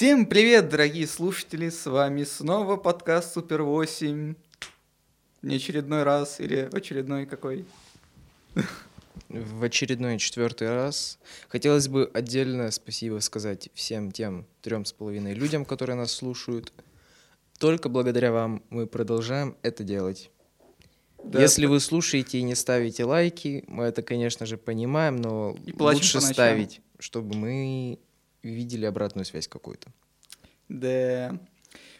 Всем привет, дорогие слушатели! С вами снова подкаст Супер 8. Не очередной раз или очередной какой? В очередной четвертый раз. Хотелось бы отдельно спасибо сказать всем тем трем с половиной людям, которые нас слушают. Только благодаря вам мы продолжаем это делать. Да, Если вы слушаете и не ставите лайки, мы это, конечно же, понимаем, но И плачем лучше по ночам. ставить, чтобы мы видели обратную связь какую-то. Да.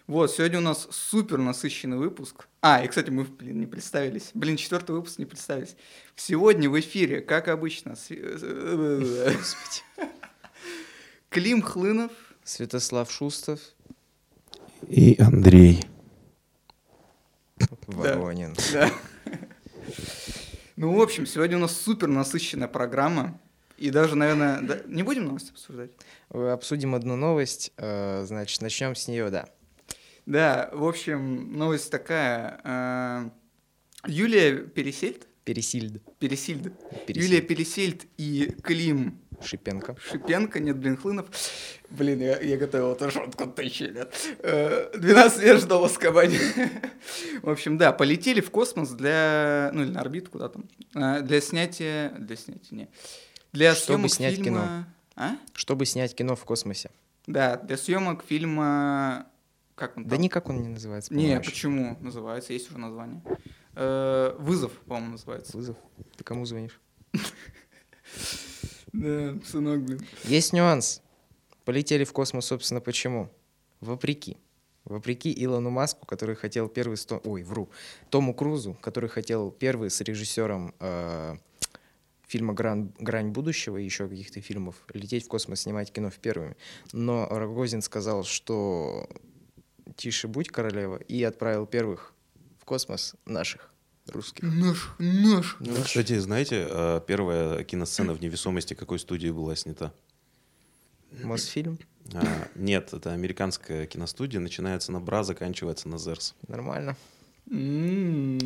Вот, сегодня у нас супер насыщенный выпуск. А, и, кстати, мы, блин, не представились. Блин, четвертый выпуск не представились. Сегодня в эфире, как обычно, сви- э, Клим Хлынов, Святослав Шустов, И Андрей. Воронин. Да. Ну, в общем, сегодня у нас супер насыщенная программа. И даже, наверное, да- не будем новости обсуждать? Э, Обсудим одну новость. э, Значит, начнем с нее, да. Да, в общем, новость такая. э, Юлия Пересельд, Пересильд. Пересильд, Пересильд. Юлия Пересельд и Клим Шипенко. Шипенко, нет, блин, Хлынов. Блин, я, я готовил эту шутку тысячи лет. Э, 12 лет ждал в Азкабане. В общем, да, полетели в космос для... Ну, или на орбиту куда там. Для снятия... Для снятия, не. Для Чтобы съемок снять фильма... кино. А? Чтобы снять кино в космосе. Да, для съемок фильма... Как он Да там? никак он не называется. Не, почему называется? Есть уже название. Э, Вызов, по-моему, называется. Вызов. Ты кому звонишь? Да, сынок, блин. Есть нюанс. Полетели в космос, собственно, почему? Вопреки. Вопреки Илону Маску, который хотел первый... с Том- Ой, вру. Тому Крузу, который хотел первый с режиссером э, фильма «Грань, «Грань будущего» и еще каких-то фильмов лететь в космос, снимать кино в первыми. Но Рогозин сказал, что тише будь, королева, и отправил первых в космос наших, русских. Наш, наш. Ну, кстати, знаете, э, первая киносцена в невесомости какой студии была снята? Мосфильм. А, Нет, это американская киностудия, начинается на Бра, заканчивается на Зерс. Нормально.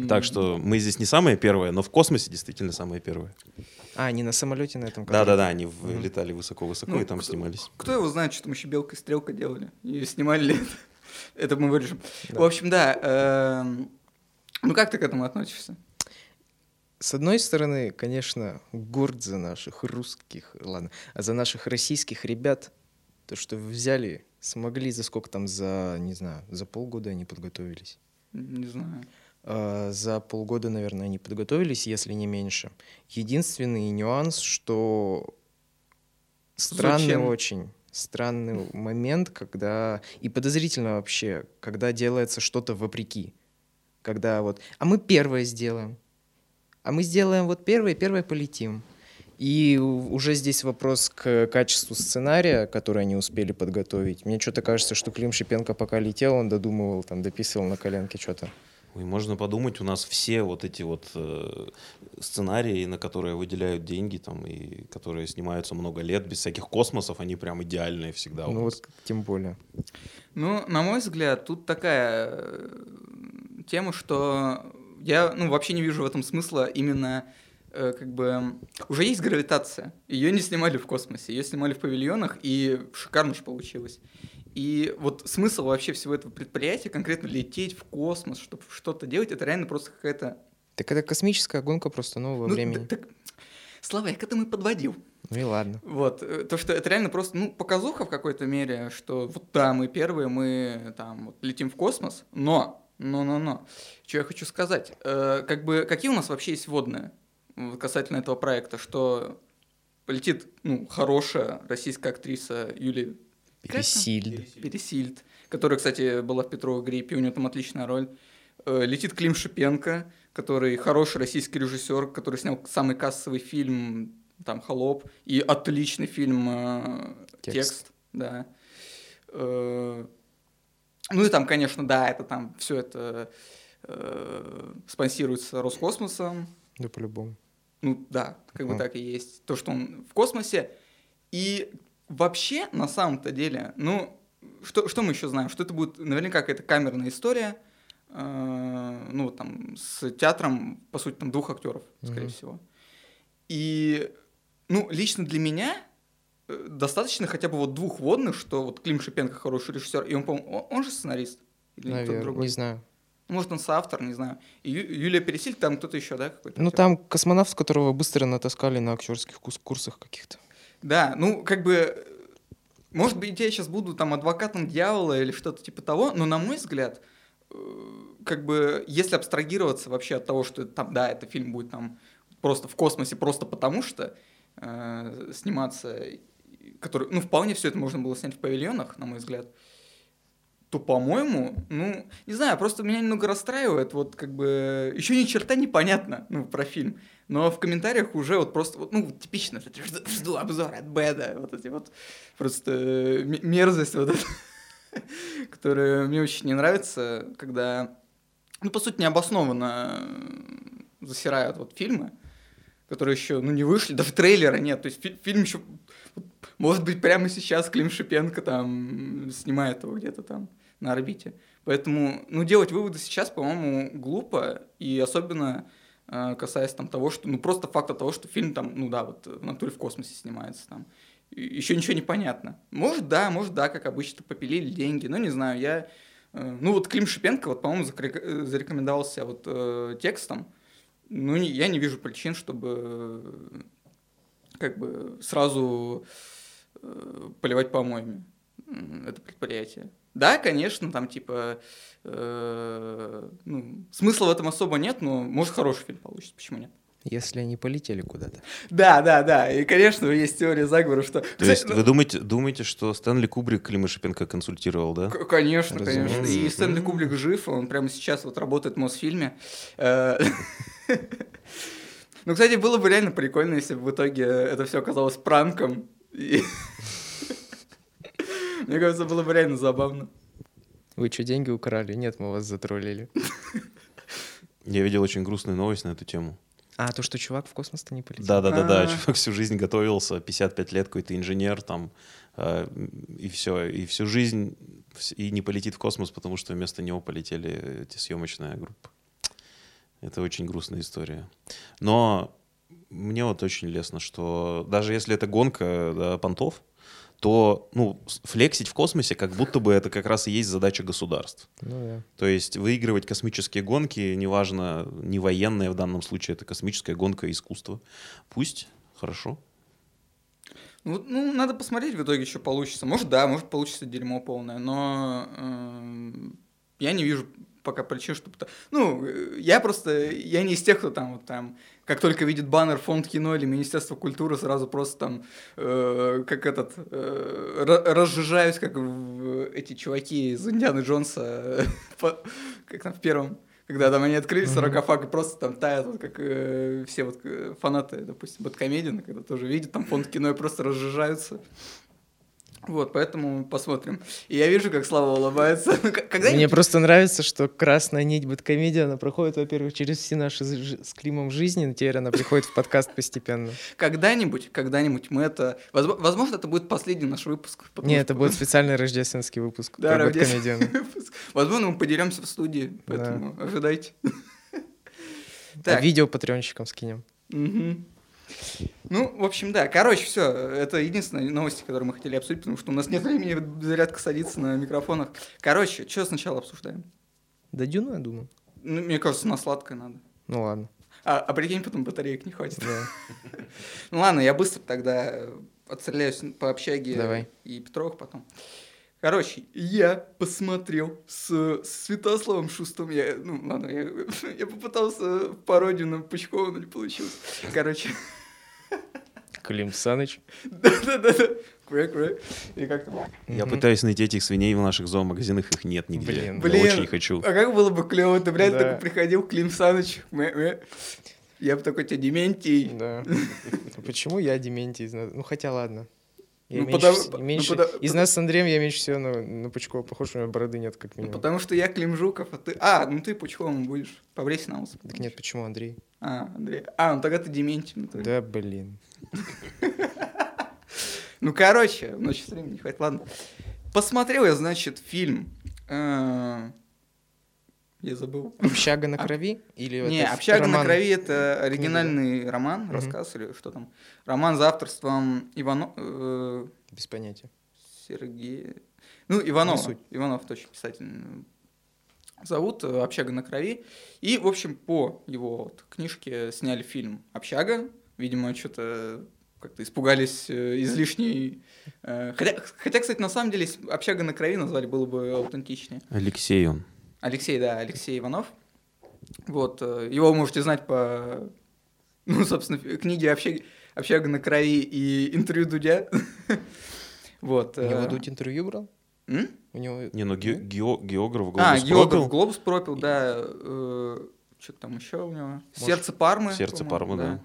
Так что мы здесь не самые первые, но в космосе действительно самые первые. А, не на самолете на этом который- Да-да-да, они в- Мгм. летали высоко-высоко Ну, и там кто- снимались. Кто его знает, что там еще белка и стрелка делали? И снимали ли это? Это мы вырежем. Да. В общем, да. эм, Ну как ты к этому относишься? С одной стороны, конечно, горд за наших русских, ладно, а за наших российских ребят, то, что взяли, смогли за сколько там, за, не знаю, за полгода они подготовились. Не знаю. А, За полгода, наверное, они подготовились, если не меньше. Единственный нюанс, что странный Зачем? очень, странный момент, когда... И подозрительно вообще, когда делается что-то вопреки. Когда вот, а мы первое сделаем, а мы сделаем вот первое, первое полетим. И уже здесь вопрос к качеству сценария, который они успели подготовить. Мне что-то кажется, что Клим Шипенко пока летел, он додумывал, там, дописывал на коленке что-то. Ой, можно подумать, у нас все вот эти вот э, сценарии, на которые выделяют деньги, там, и которые снимаются много лет, без всяких космосов, они прям идеальные всегда. ну вот, тем более. Ну, на мой взгляд, тут такая э, тема, что я ну, вообще не вижу в этом смысла именно э, как бы... Уже есть гравитация. Ее не снимали в космосе, ее снимали в павильонах, и шикарно же получилось. И вот смысл вообще всего этого предприятия, конкретно лететь в космос, чтобы что-то делать, это реально просто какая-то... Так это космическая гонка просто нового Ну, времени. так- Слава, я к этому и подводил. Ну и ладно. Вот, э, то, что это реально просто, ну, показуха в какой-то мере, что вот да, мы первые, мы там вот, летим в космос, но, но, но, но, что я хочу сказать, Э, как бы, какие у нас вообще есть водные касательно этого проекта, что полетит, ну, хорошая российская актриса Юлия Пересильд. Пересильд, которая, кстати, была в Петровой гриппе, у нее там отличная роль. Э, Летит Клим Шипенко, который хороший российский режиссер, который снял самый кассовый фильм, там, «Холоп», и отличный фильм э, Текст. «Текст», да. Э, Ну и там, конечно, да, это там все это э, спонсируется Роскосмосом, Да по-любому. Ну да, как бы так и есть. То, что он в космосе. И вообще, на самом-то деле, ну, что, что мы еще знаем? Что это будет наверняка какая-то камерная история, э, ну, там, с театром, по сути, там, двух актеров, скорее Мгм. всего. И, ну, лично для меня э, достаточно хотя бы вот двух водных, что вот Клим Шипенко хороший режиссер, и он, по-моему, он, он же сценарист? Или Наверное, другой? не знаю. Может, он соавтор, не знаю. И Ю- Юлия Пересиль, там кто-то еще, да, какой-то? Ну актер? там космонавт, которого быстро натаскали на актерских курсах каких-то. Да, ну, как бы, э, может быть, я сейчас буду там адвокатом дьявола или что-то типа того, но, на мой взгляд, э, как бы, если абстрагироваться вообще от того, что там, да, это фильм будет там просто в космосе, просто потому что э, сниматься, который, ну, вполне все это можно было снять в павильонах, на мой взгляд, то, по-моему, ну, не знаю, просто меня немного расстраивает, вот как бы, еще ни черта непонятно, ну, про фильм. Но в комментариях уже вот просто, вот, ну, типично, жду, жду обзор от Бэда, вот эти вот просто э, мерзость вот эта, которая мне очень не нравится, когда, ну, по сути, необоснованно засирают вот фильмы, которые еще, ну, не вышли, даже трейлера нет, то есть фи- фильм еще, может быть, прямо сейчас Клим Шипенко там снимает его где-то там на орбите. Поэтому, ну, делать выводы сейчас, по-моему, глупо, и особенно э, касаясь там того, что, ну, просто факта того, что фильм там, ну да, вот в натуре в космосе снимается там. Еще ничего не понятно. Может, да, может, да, как обычно, попилили деньги, но не знаю, я... э, Ну, вот Клим Шипенко, вот, по-моему, э, зарекомендовал себя вот э, текстом. Ну, не- я не вижу причин, чтобы э, как бы сразу э, поливать помоями это предприятие. Да, конечно, там типа э, ну, смысла в этом особо нет, но может хороший фильм получится, почему нет? Если они полетели куда-то. Да, да, да. И, конечно, есть теория заговора, что... То есть вы думаете, думаете, что Стэнли Кубрик Клима Шипенко консультировал, да? К- Конечно, Разумеется. конечно. И Стэнли Кублик жив, он прямо сейчас вот работает в Мосфильме. Э, Ну, кстати, было бы реально прикольно, если бы в итоге это все оказалось пранком. Мне кажется, было бы реально забавно. Вы что, деньги украли? Нет, мы вас затроллили. Я видел очень грустную новость на эту тему. А, то, что чувак в космос-то не полетел? Да-да-да-да, А. чувак всю жизнь готовился, 55 лет, какой-то инженер там, э, и все, и всю жизнь, и не полетит в космос, потому что вместо него полетели эти съемочная группа. Это очень грустная история. Но мне вот очень лестно, что даже если это гонка да, понтов, то ну, флексить в космосе, как будто бы это как раз и есть задача государств. Ну да. То есть выигрывать космические гонки, неважно, не военные в данном случае, это космическая гонка искусства. Пусть, хорошо. Ну, ну, надо посмотреть в итоге, что получится. Может, да, может, получится дерьмо полное, но эм, я не вижу пока причин, чтобы... Ну, э, я просто... Я не из тех, кто там вот там... Как только видит баннер фонд кино или Министерство культуры, сразу просто там, э, как этот, э, ра- разжижаюсь, как в- эти чуваки из Индианы Джонса, по- как там в первом, когда там они открыли Мгм. саркофаг и просто там тают, вот как э, все вот э, фанаты, допустим, Бэткомедиана, когда тоже видят там фонд кино и просто разжижаются. Вот, поэтому посмотрим. И я вижу, как Слава улыбается. Когда Мне просто нравится, что красная нить бэткомедия, она проходит, во-первых, через все наши с Климом жизни, но теперь она приходит в подкаст постепенно. когда-нибудь, когда-нибудь мы это... возможно- это будет последний наш выпуск. Не, это будет специальный рождественский выпуск Да, про рождественский выпуск. Возможно, мы поделимся в студии, поэтому ожидайте. А Так, видео патреонщикам скинем. Мгм. Ну, в общем, да. Короче, все. Это единственные новости, которые мы хотели обсудить, потому что у нас нет времени зарядка садиться на микрофонах. Короче, что сначала обсуждаем? Да Дюну, я думаю. Ну, мне кажется, на сладкое надо. Ну ладно. А, а прикинь, потом батареек не хватит. Да. Ну ладно, я быстро тогда отстреляюсь по общаге Давай. и Петровых потом. Короче, я посмотрел с Святославом Шустом. Я, ну, ладно, я, я попытался в пародию на Пучкова, но не получилось. Короче, Клим Саныч. да-да-да. И как? Я пытаюсь найти этих свиней в наших зоомагазинах, их нет нигде. Блин. Я Блин. очень хочу. А как было бы клево, ты, блядь, Да. такой приходил, Клим Саныч, я бы такой тебе Дементий. Да. Почему я Дементий? Ну хотя ладно. Я Ну, меньше, потому- ну, меньше- потому- Из нас с Андреем я меньше всего на, на Пучкова похож, у него бороды нет, как Ну, минимум. потому что я Клим Жуков, а ты... А, ну ты Пучковым будешь. Побрейся на ус. Так нет, почему Андрей? А, Андрей. А, ну тогда ты Дементий. ну, ты- Да, блин. Ну, короче, ночи времени не хватит, ладно. Посмотрел я, значит, фильм. Э, Я забыл. Общага на крови? Или Не, это «Общага на крови» — это оригинальный роман, рассказ или что там. Роман за авторством Ивано... э, Без понятия. Сергей... Ну, Иванов. Иванов точно писатель зовут э, «Общага на крови». И, в общем, по его вот книжке сняли фильм «Общага». Видимо, что-то как-то испугались э, излишней... э, Хотя, хотя, кстати, на самом деле, «Общага на крови» назвали, было бы аутентичнее. Алексей он. Алексей, да, Алексей Иванов. Вот, э, его вы можете знать по, ну, собственно, книге «Общага, «Общага на крови» и интервью Дудя. Вот. У него э, Дудь интервью брал? м? У него... Не, ну ге- гео- географ А, глобус географ, пропил. глобус пропил, да. что там еще у него? Сердце Пармы. «Сердце Пармы», да.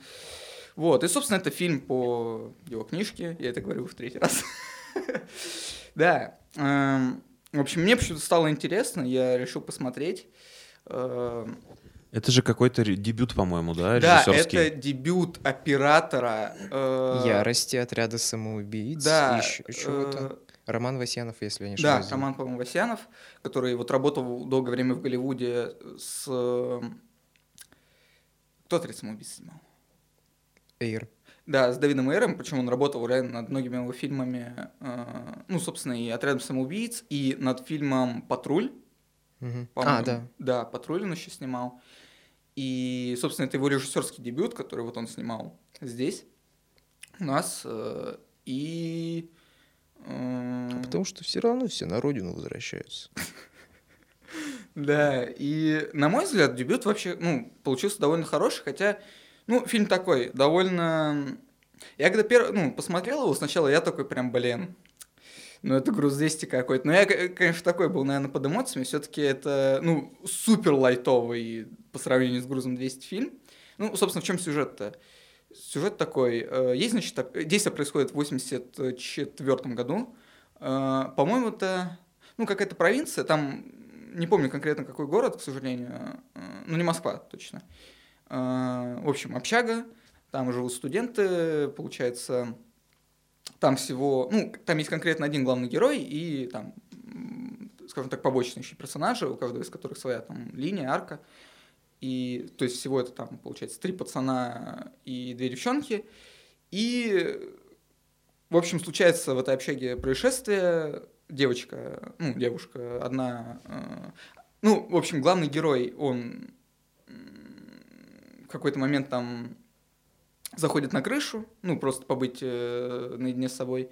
Вот, и, собственно, это фильм по его книжке. Я это говорю в третий раз. Да. эм, В общем, мне почему-то стало интересно, я решил посмотреть. Эм, Это же какой-то дебют, по-моему, да, Да, режиссерский? это дебют оператора. э, Ярости отряда самоубийц. Да. Еще чего-то. э, Роман Васянов, если я не Да, ошибаюсь. Роман, по-моему, Васянов, который вот работал долгое время в Голливуде с... э, Кто «Отряд самоубийц» снимал? Эйр. Да, с Дэвидом Эйром, причем он работал реально над многими его фильмами, э, ну, собственно, и «Отрядом самоубийц», и над фильмом «Патруль», по-моему. А, да. Да, «Патруль» он еще снимал. И, собственно, это его режиссерский дебют, который вот он снимал здесь, у нас. э, И... э, Потому что все равно все на родину возвращаются. Да, и на мой взгляд, дебют вообще, ну, получился довольно хороший, хотя, ну, фильм такой, довольно... Я когда первый, ну, посмотрел его сначала, я такой прям, блин, ну, это груз 200 какой-то. Но я, конечно, такой был, наверное, под эмоциями. Все-таки это, ну, супер лайтовый по сравнению с грузом 200 фильм. Ну, собственно, в чем сюжет-то? Сюжет такой. э, Есть, значит, действие происходит в 84 году. Э, По-моему, это, ну, какая-то провинция. Там, не помню конкретно какой город, к сожалению. э, Ну, не Москва, точно. Э, В общем, общага. Там живут студенты, получается, там всего, ну, там есть конкретно один главный герой и там, скажем так, побочные еще персонажи, у каждого из которых своя там линия, арка. И, то есть всего это там, получается, три пацана и две девчонки. И, в общем, случается в этой общаге происшествие. Девочка, ну, девушка одна... э, ну, в общем, главный герой, он какой-то момент там заходит на крышу, ну, просто побыть э, наедине с собой,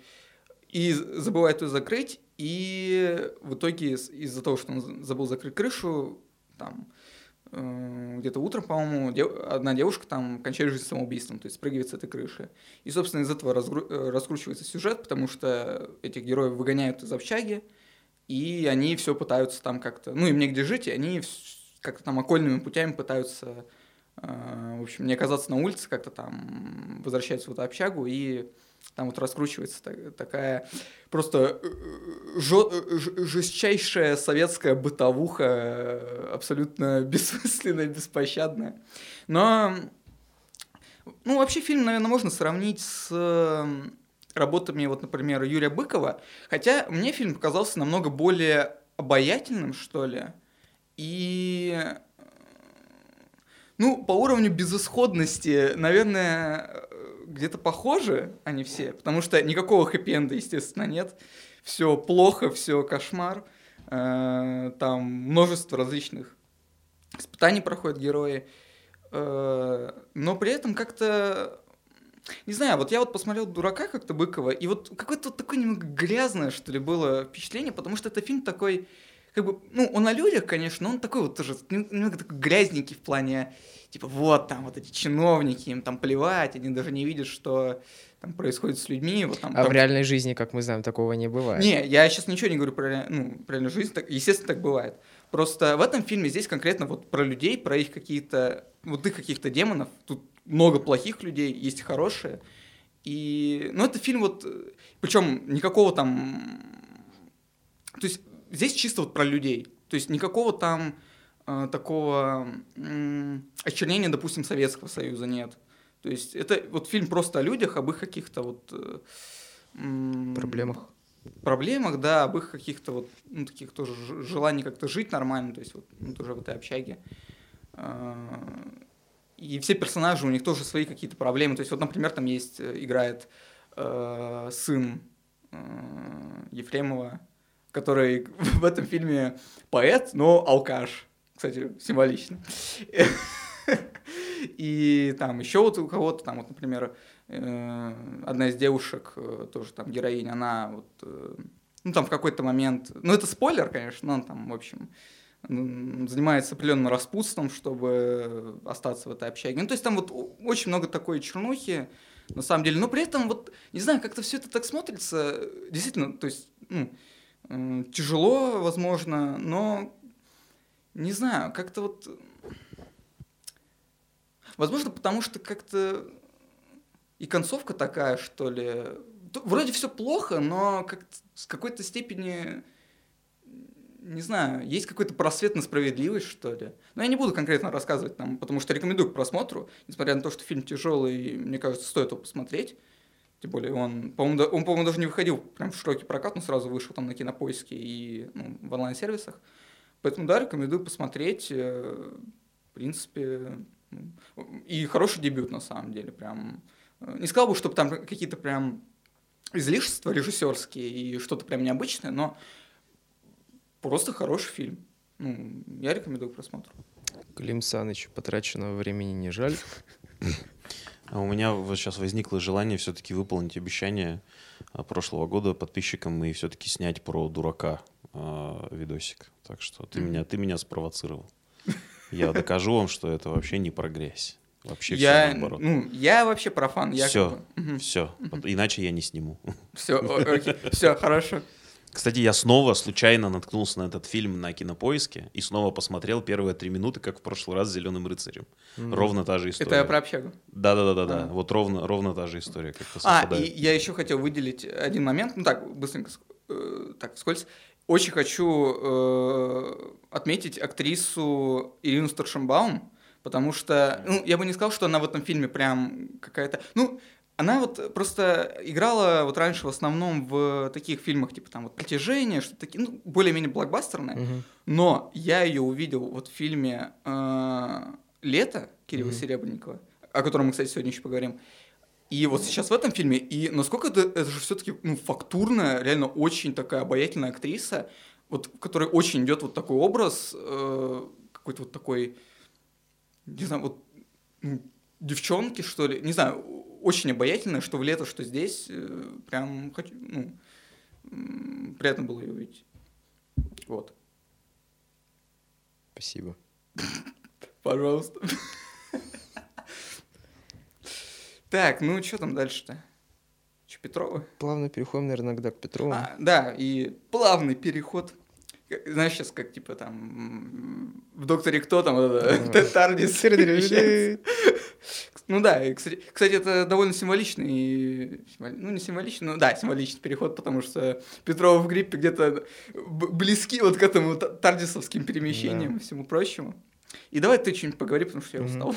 и забывает ее закрыть, и в итоге из-за того, что он забыл закрыть крышу, там, э, где-то утром, по-моему, дев- одна девушка там кончает жизнь самоубийством, то есть спрыгивает с этой крыши. И, собственно, из этого разгру- э, раскручивается сюжет, потому что этих героев выгоняют из общаги, и они все пытаются там как-то, ну, им негде жить, и они как-то там окольными путями пытаются в общем, не оказаться на улице, как-то там возвращаются в эту общагу, и там вот раскручивается та- такая просто э, э, жестчайшая советская бытовуха, абсолютно бессмысленная, беспощадная. Но, ну, вообще фильм, наверное, можно сравнить с работами, вот, например, Юрия Быкова, хотя мне фильм показался намного более обаятельным, что ли, и ну, по уровню безысходности, наверное, э, где-то похожи они все, потому что никакого хэппи-энда, естественно, нет. Все плохо, все кошмар. Э, Там множество различных испытаний проходят герои. Э, Но при этом как-то... Не знаю, вот я вот посмотрел «Дурака» как-то Быкова, и вот какое-то вот такое немного грязное, что ли, было впечатление, потому что это фильм такой, как бы, ну, он о людях, конечно, но он такой вот тоже нем- немного такой грязненький в плане, типа, вот там вот эти чиновники, им там плевать, они даже не видят, что там происходит с людьми. Вот там, А там- в реальной жизни, как мы знаем, такого не бывает. Не, я сейчас ничего не говорю про, ну, про реальную жизнь, так, естественно, так бывает. Просто в этом фильме здесь конкретно вот про людей, про их какие-то, вот их каких-то демонов. Тут много плохих людей, есть хорошие. И, ну, это фильм вот, причем никакого там, то есть здесь чисто вот про людей. То есть никакого там э, такого м, очернения, допустим, Советского Союза нет. То есть это вот фильм просто о людях, об их каких-то вот... э, м, Проблемах. проблемах, да, об их каких-то вот, ну, таких тоже желаний как-то жить нормально, то есть вот ну, тоже в этой общаге. А, И все персонажи, у них тоже свои какие-то проблемы. То есть вот, например, там есть, э, играет э, сын э, Ефремова, который в этом фильме поэт, но алкаш. Кстати, символично. И там еще вот у кого-то, там вот, например, э, одна из девушек, э, тоже там героиня, она вот, э, ну там в какой-то момент, ну это спойлер, конечно, но он там, в общем, занимается определенным распутством, чтобы остаться в этой общаге. Ну то есть там вот очень много такой чернухи, на самом деле, но при этом вот, не знаю, как-то все это так смотрится, действительно, то есть, ну, тяжело, возможно, но не знаю, как-то вот... Возможно, потому что как-то и концовка такая, что ли. Вроде все плохо, но как с какой-то степени, не знаю, есть какой-то просвет на справедливость, что ли. Но я не буду конкретно рассказывать там, потому что рекомендую к просмотру, несмотря на то, что фильм тяжелый, мне кажется, стоит его посмотреть. Тем более он, по-моему, он, по-моему, даже не выходил прям в широкий прокат, он сразу вышел там на кинопоиске и ну, в онлайн-сервисах. Поэтому, да, рекомендую посмотреть. э, В принципе, ну, и хороший дебют, на самом деле, прям. Э, Не сказал бы, чтобы там какие-то прям излишества режиссерские и что-то прям необычное, но просто хороший фильм. Ну, я рекомендую к просмотру. Клим Саныч, потраченного времени не жаль. А у меня вот сейчас возникло желание все-таки выполнить обещание а, прошлого года подписчикам и все-таки снять про дурака а, видосик. Так что ты меня, ты меня спровоцировал. Я докажу вам, что это вообще не про грязь. Вообще я, все наоборот. ну, я вообще профан. Я. Все. Все. Иначе я не сниму. Все, окей. Все, хорошо. Кстати, я снова случайно наткнулся на этот фильм на кинопоиске и снова посмотрел первые три минуты, как в прошлый раз с Зеленым рыцарем. Ровно та же история. Это про общагу. Да, да, да, да, да. А. Вот ровно, ровно та же история, как-то А, и я еще хотел выделить один момент, ну так, быстренько, э, так, вскользь. Очень хочу э, отметить актрису Ирину Старшенбаум, потому что, ну, я бы не сказал, что она в этом фильме прям какая-то... Ну, она вот просто играла вот раньше в основном в таких фильмах, типа там вот «Притяжение», что-то такие, ну, более-менее блокбастерные. Но я ее увидел вот в фильме э, «Лето» Кирилла. Серебренникова, о котором мы, кстати, сегодня еще поговорим. И вот сейчас в этом фильме, и насколько это, это же все-таки ну, фактурная, реально очень такая обаятельная актриса, вот, в которой очень идет вот такой образ, э, какой-то вот такой, не знаю, вот девчонки, что ли, не знаю, очень обаятельная, что в лето, что здесь, э, прям хочу, ну, приятно было ее увидеть. Вот. Спасибо. Пожалуйста. Так, ну что там дальше-то? Че, Петрова? Плавно переходим, наверное, иногда к Петрову. А, да, и плавный переход. Знаешь, сейчас как типа там в Докторе Кто там. Тардис. Ну да, и, кстати, кстати, это довольно символичный, символ- ну не символичный, ну да, символичный переход, потому что Петрова в гриппе где-то близки вот к этому та- тардисовским перемещениям и всему прочему. И давай ты что-нибудь поговори, потому что я устал.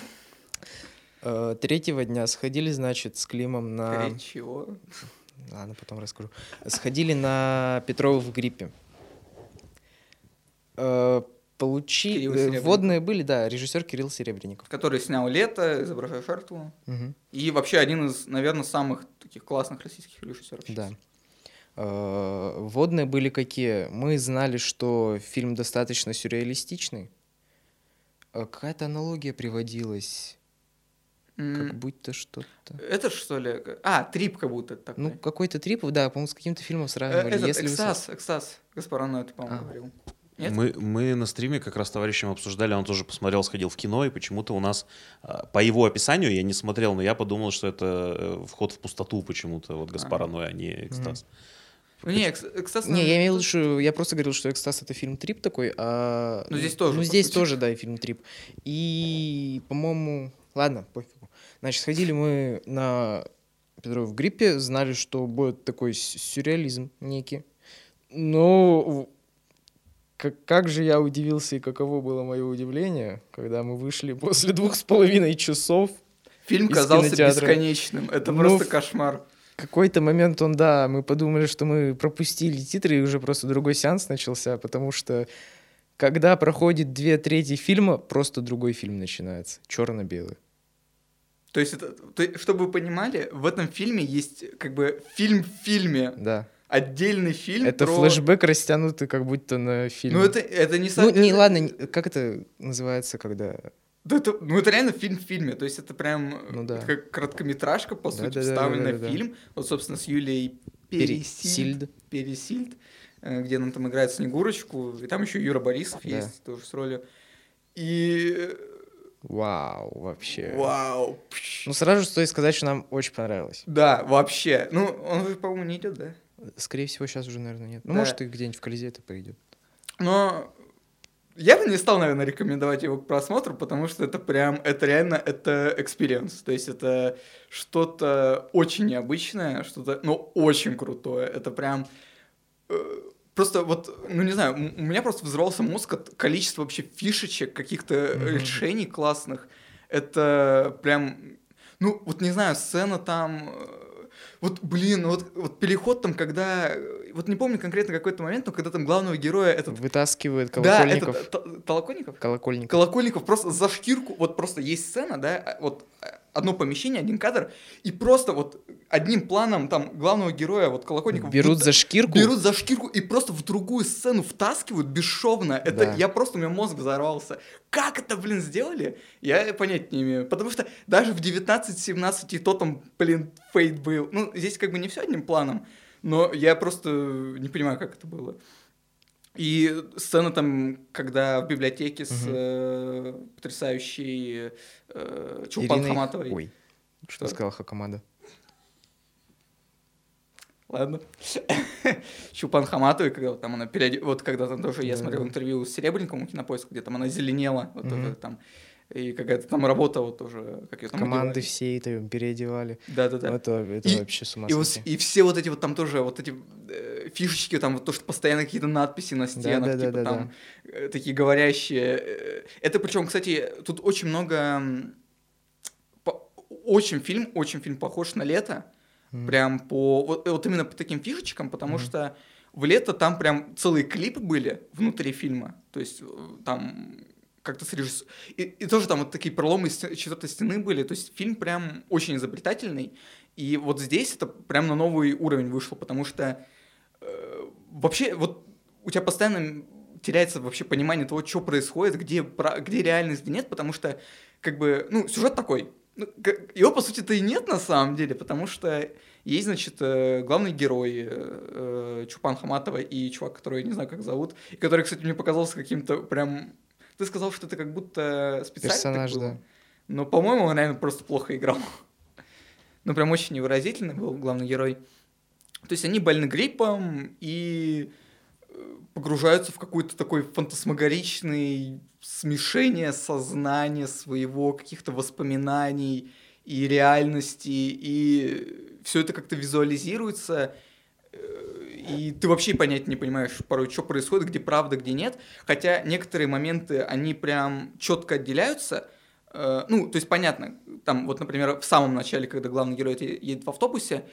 Э, Третьего дня сходили, значит, с Климом на... Скорее чего? Ладно, потом расскажу. Сходили на Петрова в гриппе. Получи... Э. Вводные были, да, режиссер Кирилл Серебренников. Который снял «Лето», изображая жертву. Мгм. И вообще один из, наверное, самых таких классных российских режиссеров. Да. Э, Вводные были какие? Мы знали, что фильм достаточно сюрреалистичный. Э, Какая-то аналогия приводилась, М, как будто что-то... Это что ли? А, трип как будто такой. Ну, какой-то трип, да, по-моему, с каким-то фильмом сравнивали. Этот, Если вы со- экстаз, экстаз. Гаспарано это, по-моему, А. говорил. Нет? Мы, мы на стриме как раз с товарищем обсуждали, он тоже посмотрел, сходил в кино, и почему-то у нас, а, по его описанию, я не смотрел, но я подумал, что это э, вход в пустоту почему-то, вот Гаспар Ной, а не экстаз. Ну, Не, экс- экстаз... Не, я имел в тоже. виду, что я просто говорил, что «Экстаз» — это фильм «Трип» такой, а... Ну, здесь тоже, Ну, здесь сути. тоже, да, и фильм «Трип». И, по-моему... Ладно, пофигу. Значит, сходили мы на Петров в гриппе, знали, что будет такой сю- сюрреализм некий. Но как, как же я удивился и каково было мое удивление, когда мы вышли после двух с половиной часов. Фильм казался кинотеатра. бесконечным. Это Ну, просто в- кошмар. какой-то момент он, да, мы подумали, что мы пропустили титры, и уже просто другой сеанс начался, потому что когда проходит две трети фильма, просто другой фильм начинается, черно-белый. То есть, это, то, чтобы вы понимали, в этом фильме есть как бы фильм в фильме. Да. Отдельный фильм Это про... флешбэк растянутый как будто на фильм. Ну, это, это не... Ну, со- не, это- ладно, не- как это называется, когда... Да это, ну, это реально фильм в фильме. То есть, это прям Ну да. как короткометражка, по сути, Да-да-да-да-да-да. вставленная в фильм. Вот, собственно, с Юлией Пересильд. Пересильд. Пересильд, э, где она там играет Снегурочку. И там еще Юра Борисов Да. есть тоже с ролью. И... Вау, вообще. Вау. Ну, сразу же стоит сказать, что нам очень понравилось. Да, вообще. Ну, он по-моему, не идет, да? Скорее всего, сейчас уже, наверное, нет. Ну, Да. может, и где-нибудь в Колизее это пойдет. Но я бы не стал, наверное, рекомендовать его к просмотру, потому что это прям, это реально, это experience. То есть это что-то очень необычное, что-то, но очень крутое. Это прям... э, Просто вот, ну не знаю, у меня просто взорвался мозг от количества вообще фишечек, каких-то Мгм. решений классных. Это прям, ну вот не знаю, сцена там, э, вот блин, вот, вот переход там, когда, вот не помню конкретно какой-то момент, но когда там главного героя этот Вытаскивает да, колокольников. это Т- Толоконников? Колокольников. Колокольников просто за шкирку, вот просто есть сцена, да, а, вот а, одно помещение, один кадр, и просто вот одним планом там главного героя, вот Колокольников... Берут вот за шкирку. Берут за шкирку и просто в другую сцену втаскивают бесшовно. Это Да. я просто, у меня мозг взорвался. Как это, блин, сделали? Я понять не имею. Потому что даже в 19-17 и то там, блин, фейт был. Ну, здесь как бы не все одним планом, но я просто не понимаю, как это было. И сцена там, когда в библиотеке с Мгм. э, потрясающей э, Чулпан Ириной- Хаматовой. Ой, что Что? сказал Хакамада? Ладно. Чупан Хаматовой, когда вот там она переоде... Вот когда там тоже я смотрел интервью с Серебренниковым у Кинопоиска, где там она зеленела, вот тоже там. И какая-то там работа вот тоже, как ее там Команды одевали. все это переодевали. Да-да-да. Это, это И- вообще с ума И, вот, и все вот эти вот там тоже, вот эти э, фишечки, там вот то, что постоянно какие-то надписи на стенах, типа Да-да-да-да-да. там э, такие говорящие. э, Это причем, кстати, тут очень много... по- Очень фильм, очень фильм похож на лето. Мгм. Прям по... Вот, вот именно по таким фишечкам, потому Мгм. что в лето там прям целые клипы были внутри фильма. То есть э, там как-то с режисс- и, и тоже там вот такие проломы из четвертой стены были. То есть фильм прям очень изобретательный. И вот здесь это прям на новый уровень вышло, потому что э, вообще вот у тебя постоянно теряется вообще понимание того, что происходит, где, про- где реальность, где нет, потому что как бы, ну, сюжет такой. Ну, его, по сути-то, и нет на самом деле, потому что есть, значит, э, главный герой э, э, Чупан Хаматова и чувак, который я не знаю, как зовут, и который, кстати, мне показался каким-то прям... Ты сказал, что это как будто специально так Персонаж, было. да. Но, по-моему, он, наверное, просто плохо играл. Ну, прям очень невыразительный был главный герой. То есть они больны гриппом и э, погружаются в какой-то такой фантасмагоричный смешение сознания своего, каких-то воспоминаний и реальности, и все это как-то визуализируется, э, и ты вообще понять не понимаешь порой, что происходит, где правда, где нет. Хотя некоторые моменты, они прям четко отделяются. Э, Ну, то есть понятно, там вот, например, в самом начале, когда главный герой едет в автобусе,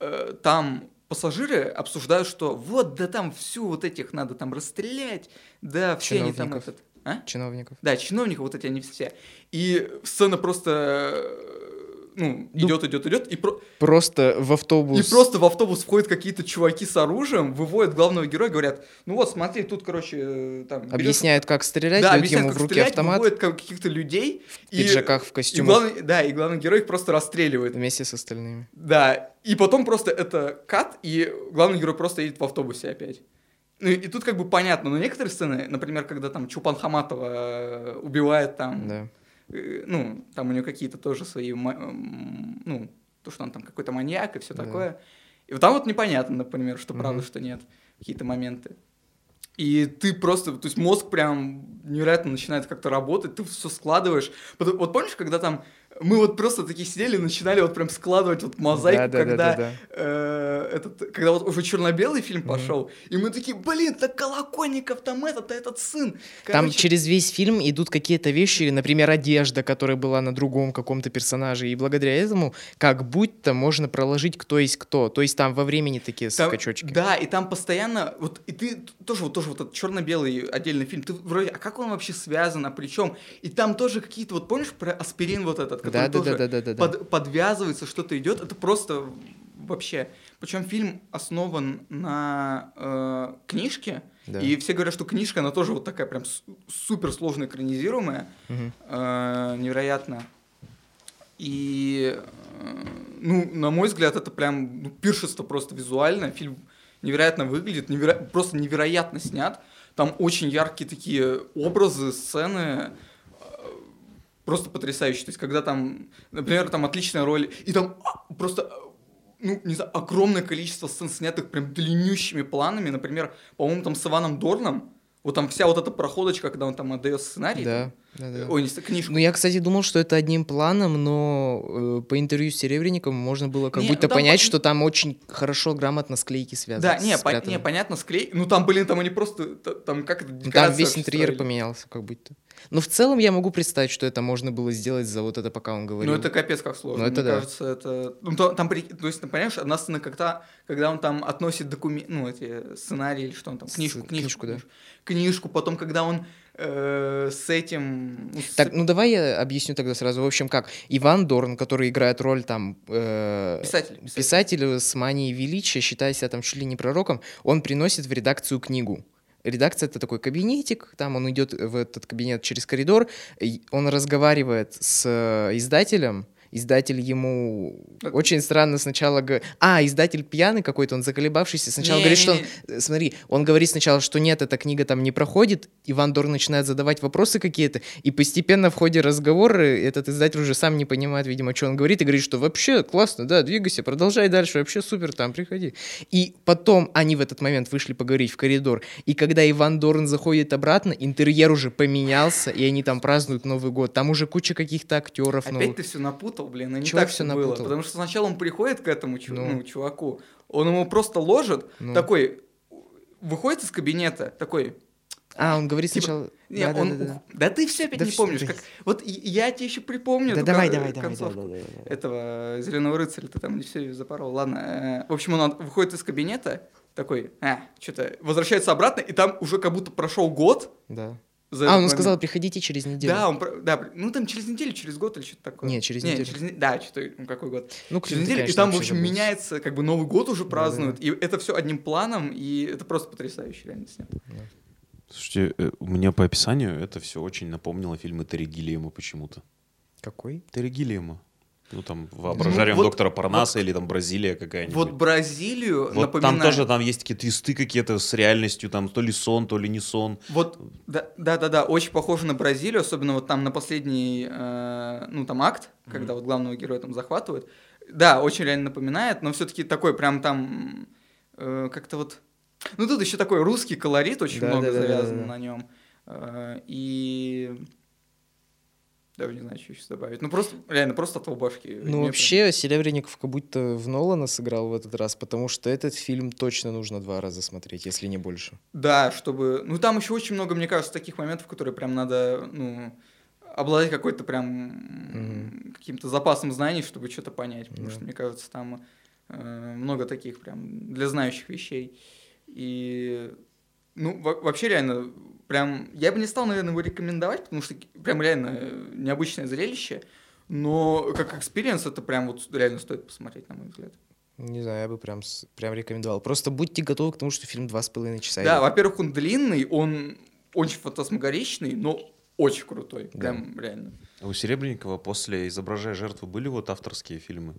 э, там пассажиры обсуждают, что вот, да там всю вот этих надо там расстрелять, да, все они там этот... А? Чиновников. Да, чиновников вот эти они все. И сцена просто, э, ну, Ну, идет, идет, идет, и, про- Просто в автобус. и просто в автобус входят какие-то чуваки с оружием, выводят главного героя, говорят, ну вот, смотри, тут, короче, э, там... берёшь- Объясняют, как стрелять, да, объясняют, ему как в руки стрелять, автомат выводят как- каких-то людей. в пиджаках, в и костюмах главный, да, и главный герой их просто расстреливает. вместе с остальными. Да, и потом просто это кат, и главный герой просто едет в автобусе опять. Ну и тут как бы понятно, но некоторые сцены, например, когда там Чупан Хаматова э, убивает там, Да. Э, ну, там у нее какие-то тоже свои, ну, то, что он там какой-то маньяк и все Да. такое. И вот там вот непонятно, например, что правда, Мгм. что нет, какие-то моменты. И ты просто, то есть мозг прям невероятно начинает как-то работать, ты все складываешь. Вот помнишь, когда там мы вот просто такие сидели и начинали вот прям складывать вот мозаику, Да, да, да, когда, да, э, этот, когда вот уже черно-белый фильм пошел, и мы такие, блин, так Колокольников там этот, а этот сын. Там Короче, через весь фильм идут какие-то вещи, например, одежда, которая была на другом каком-то персонаже, и благодаря этому как будто можно проложить, кто есть кто. То есть там во времени такие Там- скачочки. Да, и там постоянно, вот, и ты тоже, вот, тоже вот этот черно-белый отдельный фильм, ты вроде, а как он вообще связан, а при чем? И там тоже какие-то, вот помнишь про аспирин вот этот, который Да, тоже да, да, да, да, да. под- подвязывается, что-то идет, это просто вообще. Причем фильм основан на э, книжке, Да. и все говорят, что книжка, она тоже вот такая прям супер сложно экранизируемая, Мгм. э, невероятно. И, э, ну, на мой взгляд, это прям ну, пиршество просто визуально. Фильм невероятно выглядит, неверо- просто невероятно снят. Там очень яркие такие образы, сцены, просто потрясающие. То есть, когда там, например, там отличная роль, и там а, просто, э, ну, не знаю, огромное количество сцен, снятых прям длиннющими планами. Например, по-моему, там с Иваном Дорном, вот там вся вот эта проходочка, когда он там отдает сценарий. Да, там, да, да. Ой, не книжку. Ну, я, кстати, думал, что это одним планом, но э, по интервью с Серебренниковым можно было как Не, будто ну там понять, по- что там очень хорошо, грамотно склейки связаны. Да, не, по- не, понятно, склей. Ну там, блин, там они просто, там как это, Там декорации весь интерьер строили. поменялся, как будто. Но в целом я могу представить, что это можно было сделать за вот это, пока он говорил. Ну это капец как сложно. Ну, это Мне да. кажется, это... Ну, то- там, то есть, ты понимаешь, одна сцена, когда, когда он там относит документы, ну, эти сценарии или что он там, С- книжку, книжку, книжку, да. книжку, потом, когда он э, с этим... ну, Так, ну давай я объясню тогда сразу. В общем, как Иван Дорн, который играет роль там э, Писатель, писатель. с манией величия, считая себя там чуть ли не пророком, он приносит в редакцию книгу. Редакция это такой кабинетик, там он идет в этот кабинет через коридор, он разговаривает с э, издателем, издатель ему Так- очень странно сначала говорит... А, издатель пьяный какой-то, он заколебавшийся. Сначала говорит, что он... Э, Смотри, он говорит сначала, что нет, эта книга там не проходит. Иван Дор начинает задавать вопросы какие-то, и постепенно в ходе разговора этот издатель уже сам не понимает, видимо, что он говорит, и говорит, что вообще классно, да, двигайся, продолжай дальше, вообще супер, там, приходи. И потом они в этот момент вышли поговорить в коридор, и когда Иван Дорн заходит обратно, интерьер уже поменялся, и они там празднуют Новый год. Там уже куча каких-то актеров Опять новых. ты все напутал, блин, и не Чего так все было. напутал? Потому что сначала он приходит к этому чу- Ну. ну, чуваку, он ему просто ложит, Ну. такой, выходит из кабинета, такой, А, он говорит Типа, сначала... Не, Да, да, он... да, да. ух- да ты все опять Да не всё, помнишь. да. Как... Вот я тебе еще припомню Да давай, давай, давай, давай, давай, давай. этого Зеленого рыцаря. Ты там не все запорол. Ладно. э, В общем, он выходит из кабинета, такой, а, что-то, возвращается обратно, и там уже как будто прошел год. Да. За А, он момент. сказал, приходите через неделю. Да, он, да, ну там через неделю, через год или что-то такое. Не, через Не, неделю. через Да, что-то, ну какой год. Ну, Через неделю, и конечно, там, в общем, забылся. меняется, как бы Новый год уже празднуют, и это все одним планом, и это просто потрясающе реально снято. Слушайте, э, у меня по описанию это все очень напомнило фильмы Терри Гиллиама почему-то. Какой? Терри Гиллиама. Ну, там, воображарием вот- доктора Парнаса или там Бразилия какая-нибудь. Вот Бразилию Вот там напоминает- тоже там есть такие твисты какие-то с реальностью, там то ли сон, то ли не сон. Вот, да, да, да, да, очень похоже на Бразилию, особенно вот там на последний, э, ну там акт, когда вот главного героя там захватывают. Да, очень реально напоминает, но все-таки такой прям там э, как-то вот, ну тут еще такой русский колорит очень Да, много да, да, да, завязано да, да. на нем и даже не знаю, что еще добавить. Ну просто реально просто от башки. Мне Ну, прям- вообще, Серебренников как будто в Нолана сыграл в этот раз, потому что этот фильм точно нужно два раза смотреть, если не больше. Да, чтобы... Ну, там еще очень много, мне кажется, таких моментов, которые прям надо, ну, обладать какой-то прям Мгм. каким-то запасом знаний, чтобы что-то понять. Потому Да. что, мне кажется, там э, много таких прям для знающих вещей. И, ну, во- вообще реально, прям... Я бы не стал, наверное, его рекомендовать, потому что прям реально э, необычное зрелище. Но как experience это прям вот реально стоит посмотреть, на мой взгляд. Не знаю, я бы прям, прям рекомендовал. Просто будьте готовы к тому, что фильм два с половиной часа. Да, во-первых, он длинный, он очень фантасмагоричный, но очень крутой. Да. Прям реально. А у Серебренникова после «Изображая жертву» были вот авторские фильмы?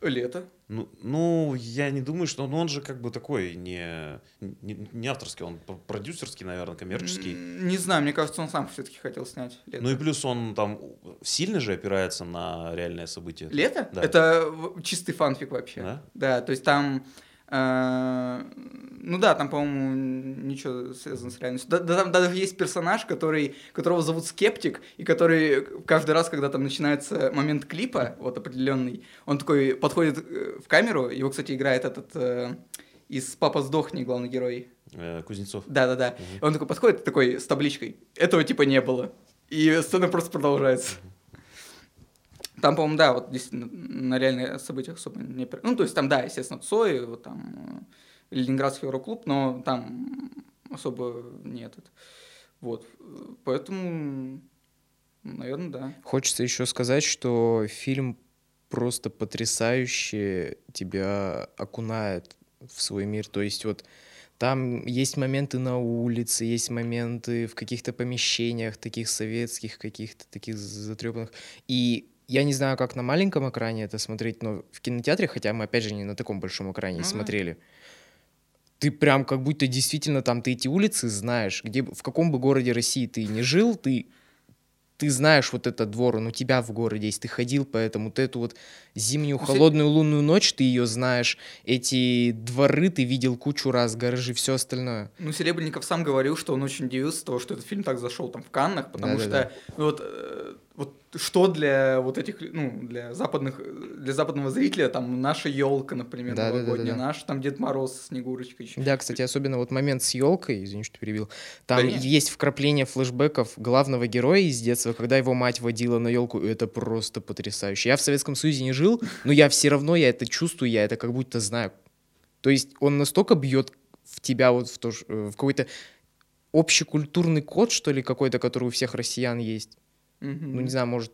Лето. Ну, ну, я не думаю, что... Ну, он же как бы такой не, не, не авторский, он продюсерский, наверное, коммерческий. Не знаю, мне кажется, он сам все-таки хотел снять лето. Ну и плюс он там сильно же опирается на реальное событие. Лето? Да. Это чистый фанфик вообще. Да? Да, то есть там Ну да, там, по-моему, ничего связано с реальностью. Да, да, там даже есть персонаж, который, которого зовут Скептик, и который каждый раз, когда там начинается момент клипа, вот определенный, он такой подходит э, в камеру, его, кстати, играет этот э, из «Папа сдохни» главный герой. Э, Кузнецов. Да-да-да. Он такой подходит такой с табличкой. Этого типа не было. И сцена просто продолжается. Там, по-моему, да, вот действительно на реальных событиях особо не... Ну, то есть там, да, естественно, Цой, вот там э, Ленинградский Евроклуб, но там особо нет. Вот. Поэтому, наверное, да. Хочется еще сказать, что фильм просто потрясающе тебя окунает в свой мир. То есть вот там есть моменты на улице, есть моменты в каких-то помещениях, таких советских, каких-то таких затрепанных. И я не знаю, как на маленьком экране это смотреть, но в кинотеатре, хотя мы, опять же, не на таком большом экране да. смотрели, ты прям как будто действительно там ты эти улицы знаешь, где в каком бы городе России ты не жил, ты ты знаешь вот этот двор, он у тебя в городе есть, ты ходил по этому, вот эту вот зимнюю Ну, холодную лунную ночь, ты ее знаешь, эти дворы ты видел кучу раз, гаражи, все остальное. Ну, Серебренников сам говорил, что он очень удивился того, что этот фильм так зашел там в Каннах, потому Да-да-да. что ну, вот, э, вот что для вот этих, ну, для западных, для западного зрителя, там, наша елка, например, Да-да-да-да-да. новогодняя, наш там Дед Мороз, Снегурочка еще. Да, кстати, особенно вот момент с елкой, извини, что перебил, там Да есть вкрапление флешбеков главного героя из детства, когда его мать водила на елку, и это просто потрясающе. Я в Советском Союзе не жил, но я все равно, я это чувствую, я это как будто знаю. То есть он настолько бьет в тебя вот в, то, э, в какой-то общекультурный код, что ли, какой-то, который у всех россиян есть. Ну, не знаю, может,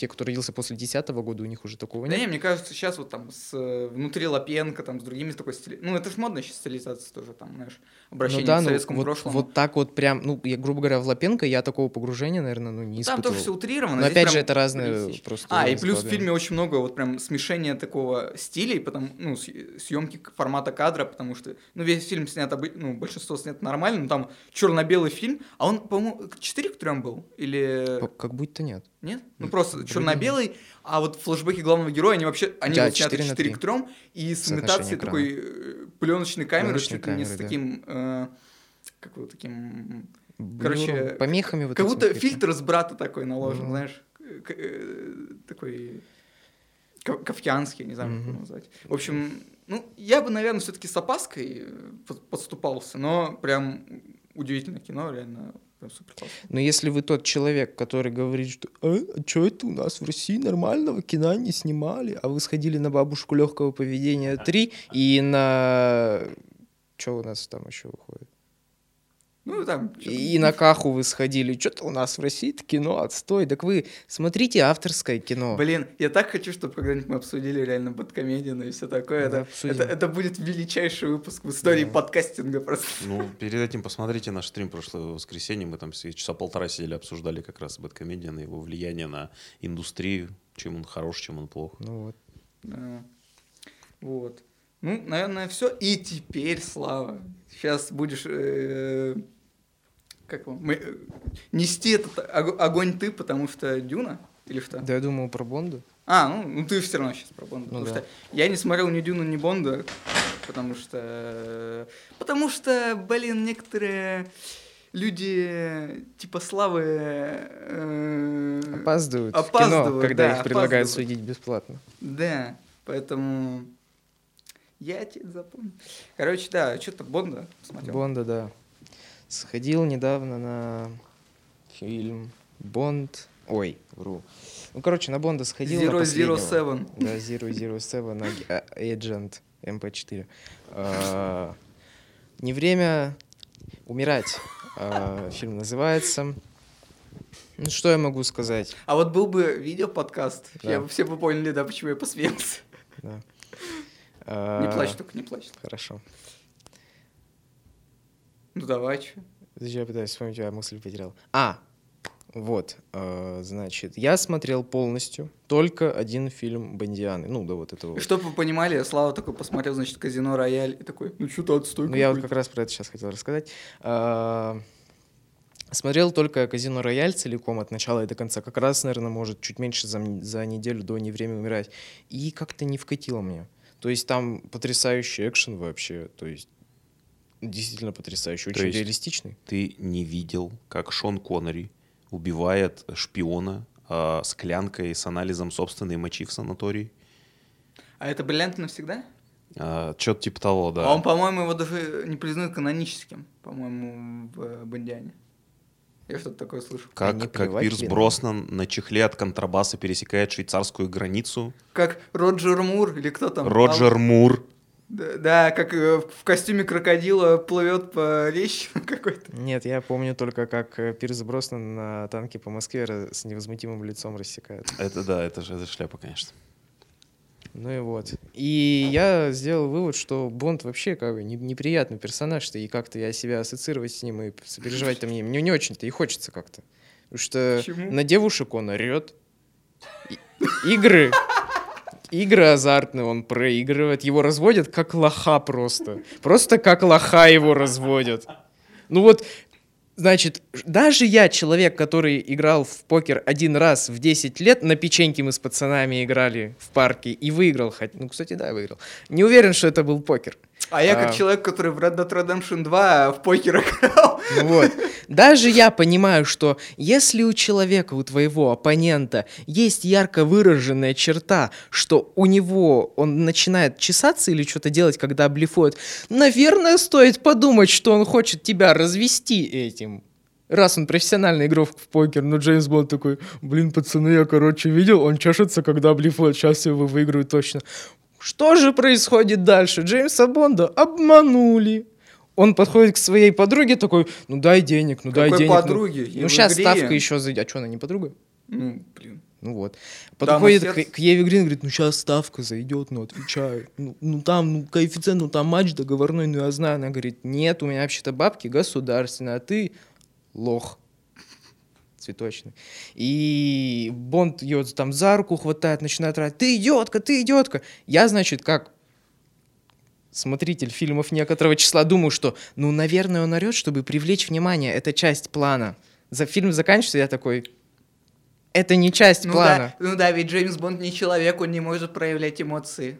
те, кто родился после 10 года, у них уже такого Да нет. не, мне кажется, сейчас вот там с э, внутри Лапенко, там с другими с такой стили... Ну, это же модная сейчас стилизация тоже, там, знаешь, обращение ну да, к ну, советскому вот, прошлому. вот так вот прям, ну, я, грубо говоря, в Лапенко я такого погружения, наверное, ну, не там испытывал. тоже все утрировано. Но опять же, это разные реалистично. просто А, и плюс в фильме очень много вот прям смешения такого стилей, потому, ну, съемки формата кадра, потому что, ну, весь фильм снят, обы- ну, большинство снят нормально, но там черно-белый фильм, а он, по-моему, 4 к 3 был? Или... Как будто нет. Нет? Ну, М, просто черно-белый, а вот флешбеки главного героя, они вообще, они Да, вот сняты 4 на 4 3. к 3, и с имитацией такой пленочной камеры, Пленочной чуть ли не с камеры, да. таким, э, как его, таким, Короче, помехами вот как будто какими-то. фильтр с брата такой наложен, Мгм. знаешь, к- э, такой ка- кавказский, не знаю, как его Мгм. назвать. В общем, ну, я бы, наверное, все-таки с опаской э, под- подступался, но прям удивительное кино, реально прям. Но если вы тот человек, который говорит, что а, что это у нас в России нормального кино не снимали, а вы сходили на бабушку легкого поведения 3 и на... Что у нас там еще выходит? Ну, там... И на Каху вы сходили. Что-то у нас в России кино отстой. Так вы смотрите авторское кино. Блин, я так хочу, чтобы когда-нибудь мы обсудили реально бэткомедию и все такое. Да, Это, это, это будет величайший выпуск в истории Да. подкастинга просто. Ну, перед этим посмотрите наш стрим прошлое воскресенье. Мы там все часа полтора сидели, обсуждали как раз Бэткомедиан и его влияние на индустрию, чем он хорош, чем он плох. Ну вот. Да. Вот. Ну, наверное, все. И теперь, Слава, сейчас будешь э, как его, мы, э, нести этот ог- огонь ты, потому что Дюна или что? Да я думал про Бонда. А, ну, ну ты все равно сейчас про Бонда. Ну потому да. что я не смотрел ни Дюну, ни Бонда, потому что... Потому что, блин, некоторые люди типа Славы... э, Опаздывают, в кино, Опаздывают, когда да, их предлагают опаздывают. судить бесплатно. Да, поэтому я тебе запомню. Короче, да, что-то Бонда смотрел. Бонда, да. Сходил недавно на фильм Бонд. Ой, вру. Ну, короче, на Бонда сходил. Zero Zero. Seven. Да, Zero Zero Seven а- Agent MP4. А, Не время умирать. а, Фильм называется. Ну, что я могу сказать? А вот был бы видео-подкаст, Да. я бы все бы поняли, да, почему я посмеялся. Да. Не А, плачь только, не плачь. Хорошо. Ну давай, что. Я пытаюсь вспомнить, я мысль потерял. А, вот, э, значит, я смотрел полностью только один фильм Бондианы. Ну, да, вот этого. И чтобы вы понимали, Слава такой посмотрел, значит, Казино Рояль, и такой, ну что-то отстой Ну, я вот какой-то». как раз про это сейчас хотел рассказать. А, Смотрел только «Казино Рояль» целиком от начала и до конца. Как раз, наверное, может, чуть меньше за, за неделю до «Не время умирать». И как-то не вкатило мне. То есть там потрясающий экшен вообще, то есть действительно потрясающий, То очень есть- реалистичный. Ты не видел, как Шон Коннери убивает шпиона а, склянкой с анализом собственной мочи в санатории? А это бриллиант навсегда? Что-то типа того, да. А он, по-моему, его даже не признают каноническим, по-моему, в э, Бондиане. Я что-то такое слышу. Как, как Пирс нам? Броснан на чехле от контрабаса пересекает швейцарскую границу. Как Роджер Мур или кто там? Роджер Мур. Да, да, как э, в костюме крокодила плывет по речке какой-то. Нет, я помню только, как э, Пирс Броснан на танке по Москве с невозмутимым лицом рассекает. Это да, это же это шляпа, конечно. Ну и вот. И я сделал вывод, что Бонд вообще как бы не- неприятный персонаж-то, и как-то я себя ассоциировать с ним и сопереживать там не, мне не очень-то и хочется как-то. Потому что Почему? на девушек он орет. И- Игры, игры азартные он проигрывает, его разводят как лоха просто. Просто как лоха его разводят. Ну вот, Значит, даже я, человек, который играл в покер один раз в 10 лет, на печеньке мы с пацанами играли в парке и выиграл. Ну, кстати, да, выиграл. Не уверен, что это был покер. А я как А. человек, который в Red Dead Redemption 2 в покер играл. Ну Вот. Даже я понимаю, что если у человека, у твоего оппонента есть ярко выраженная черта, что у него он начинает чесаться или что-то делать, когда блефует, наверное, стоит подумать, что он хочет тебя развести этим. Раз он профессиональный игрок в покер, но Джеймс Бонд такой, блин, пацаны, я, короче, видел, он чешется, когда блефует, сейчас его выиграю точно. Что же происходит дальше? Джеймса Бонда обманули. Он подходит к своей подруге такой, ну дай денег, ну дай Какой денег. ну». подруге? Ну, в сейчас игре. ставка еще зайдет. А что, она не подруга? Ну, блин. Ну вот. Подходит к, к Еве Грин, говорит, ну сейчас ставка зайдет, ну отвечаю. Ну, ну там, ну коэффициент, ну там матч договорной, ну я знаю. Она говорит, нет, у меня вообще-то бабки государственные, а ты лох цветочный. И Бонд ее там за руку хватает, начинает орать, ты идиотка, ты идиотка. Я, значит, как смотритель фильмов некоторого числа думаю, что, ну, наверное, он орет, чтобы привлечь внимание. Это часть плана. За фильм заканчивается, я такой, это не часть Ну плана. да, ну да, ведь Джеймс Бонд не человек, он не может проявлять эмоции.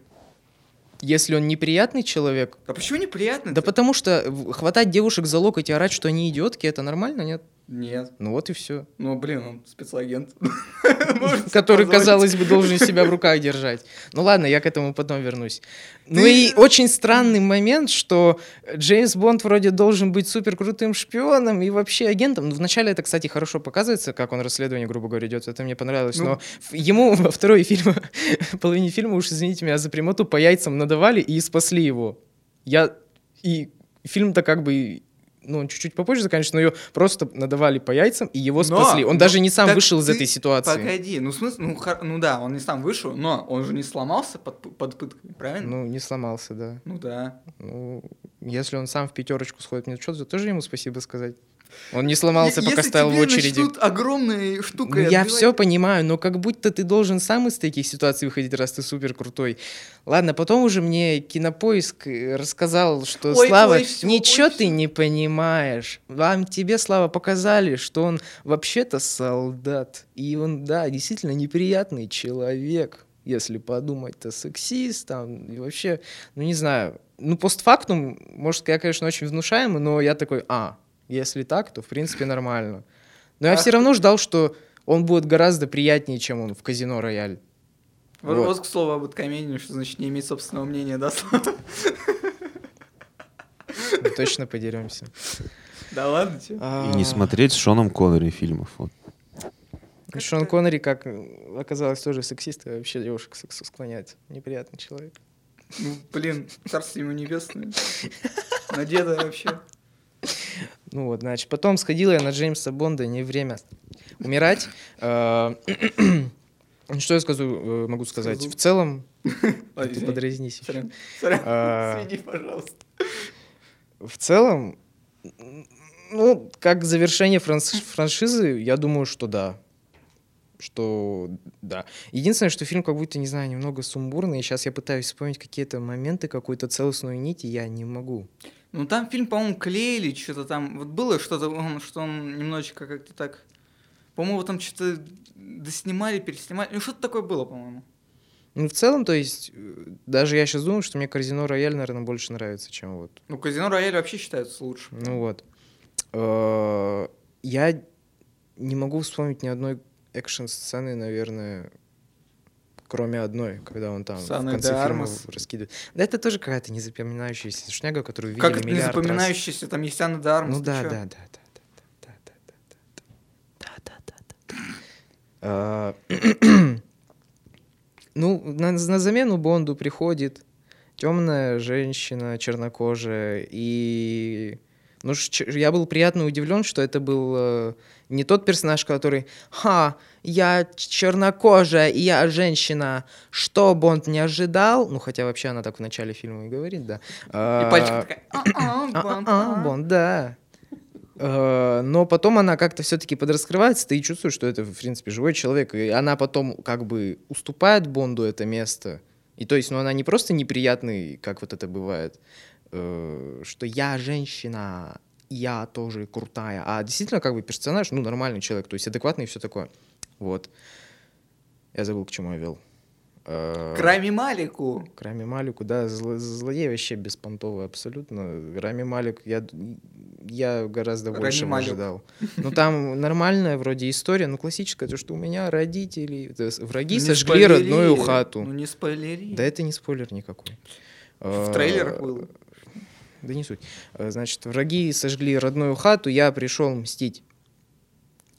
Если он неприятный человек, А почему неприятно? да потому что хватать девушек за локоть и орать, что они идиотки, это нормально, нет? Нет. Ну вот и все. Ну, блин, он спецагент. Который, казалось бы, должен себя в руках держать. Ну ладно, я к этому потом вернусь. Ну и очень странный момент, что Джеймс Бонд вроде должен быть супер крутым шпионом и вообще агентом. Ну, вначале это, кстати, хорошо показывается, как он расследование, грубо говоря, идет. Это мне понравилось. Ну. Но ему во второй фильме, половине фильма, уж извините меня за прямоту, по яйцам надавали и спасли его. Я... И фильм-то как бы... Ну, он чуть-чуть попозже заканчивается, но ее просто надавали по яйцам, и его Но- спасли. Он но даже не сам вышел из этой ситуации. Погоди, ну в смысле, ну, хор- ну да, он не сам вышел, но он же не сломался под, под пытками, правильно? Ну, не сломался, да. Ну да. Ну, если он сам в пятерочку сходит мне что тоже ему спасибо сказать. Он не сломался, пока если стоял в очереди. огромной штукой я отбивать- все понимаю, но как будто ты должен сам из таких ситуаций выходить, раз ты супер крутой. Ладно, потом уже мне кинопоиск э, рассказал, что Ой, Слава, ой, всё, ничего ой, ты не понимаешь. Вам тебе, Слава, показали, что он вообще-то солдат. И он, да, действительно неприятный человек. Если подумать-то сексист, там, и вообще, ну не знаю. Ну, постфактум, может, я, конечно, очень внушаемый, но я такой, а, если так, то в принципе нормально. Но я А все равно ждал, что он будет гораздо приятнее, чем он в казино Рояль. Вот, Вот. вот к слову об Эдкомедии, что значит не иметь собственного мнения, да, Слава? Мы точно подеремся. Да ладно тебе. И не смотреть с Шоном Коннери фильмов. Вот. А, Шон Коннери, как оказалось, тоже сексист, и вообще девушек к сексу склоняет. Неприятный человек. Ну, блин, царство ему небесное. На деда вообще. Ну вот, значит, потом сходила я на Джеймса Бонда, не время умирать. Э, Что я скажу, э, могу сказать? Скажу. В целом, подразнись. Сорян. Извини, пожалуйста. В целом, ну, как завершение франш- франшизы, я думаю, что да. Что да. Единственное, что фильм как будто, не знаю, немного сумбурный. Сейчас я пытаюсь вспомнить какие-то моменты, какую-то целостную нить, и я не могу. Ну, там фильм, по-моему, клеили, что-то там. Вот было что-то, что он немножечко как-то так... По-моему, там что-то доснимали, переснимали. Ну, что-то такое было, по-моему. Ну, в целом, то есть, э, даже я сейчас думаю, что мне Казино Рояль, наверное, больше нравится, чем вот. Ну, Казино Рояль вообще считается лучшим. Ну вот. Э, Я не могу вспомнить ни одной экшн-сцены, наверное, кроме одной, когда он там С в конце фильма раскидывает. Да это тоже какая-то незапоминающаяся шняга, которую видели Как миллиард раз. запоминающийся, там есть Анна де Армас, Ну да, да, да, да, да, да, да, да, да, да. А, Ну, на, на замену Бонду приходит темная женщина, чернокожая, и ну, я был приятно удивлен, что это был э, не тот персонаж, который «Ха, я чернокожая, и я женщина, что Бонд не ожидал?» Ну, хотя вообще она так в начале фильма и говорит, да. И пальчик такая, «А-а, Бонд, А, а». Бонд, да. Э, Но потом она как-то все-таки подраскрывается, ты чувствуешь, что это, в принципе, живой человек. И она потом как бы уступает Бонду это место. И то есть, ну, она не просто неприятный, как вот это бывает, э, что я женщина, я тоже крутая, а действительно как бы персонаж, ну, нормальный человек, то есть адекватный и все такое. Вот. Я забыл, к чему я вел. Э, К Рами Малику. к Рами Малику, да, зло- злодей вообще беспонтовый абсолютно. Рами Малик, я, я гораздо Рами больше Малик. ожидал. Ну, там нормальная вроде история, ну, классическая, то, что у меня родители, враги Не сожгли спойлери. родную хату. Ну не спойлери. Да это не спойлер никакой. В Э, трейлерах было. Да не суть. Э, Значит, враги сожгли родную хату, я пришел мстить.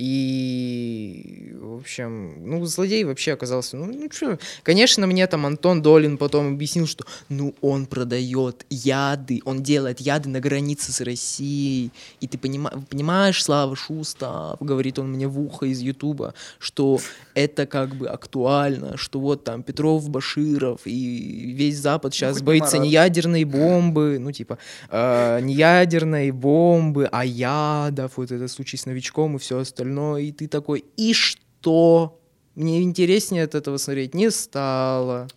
И, в общем, ну, злодей вообще оказался, ну, ну что, конечно, мне там Антон Долин потом объяснил, что, ну, он продает яды, он делает яды на границе с Россией, и ты понима- понимаешь, Слава Шустав, говорит он мне в ухо из Ютуба, что это как бы актуально, что вот там Петров, Баширов и весь Запад сейчас хоть боится не ядерной бомбы, ну, типа, э, не ядерной бомбы, а ядов, вот этот случай с новичком и все остальное, и ты такой, и что? Мне интереснее от этого смотреть не стало.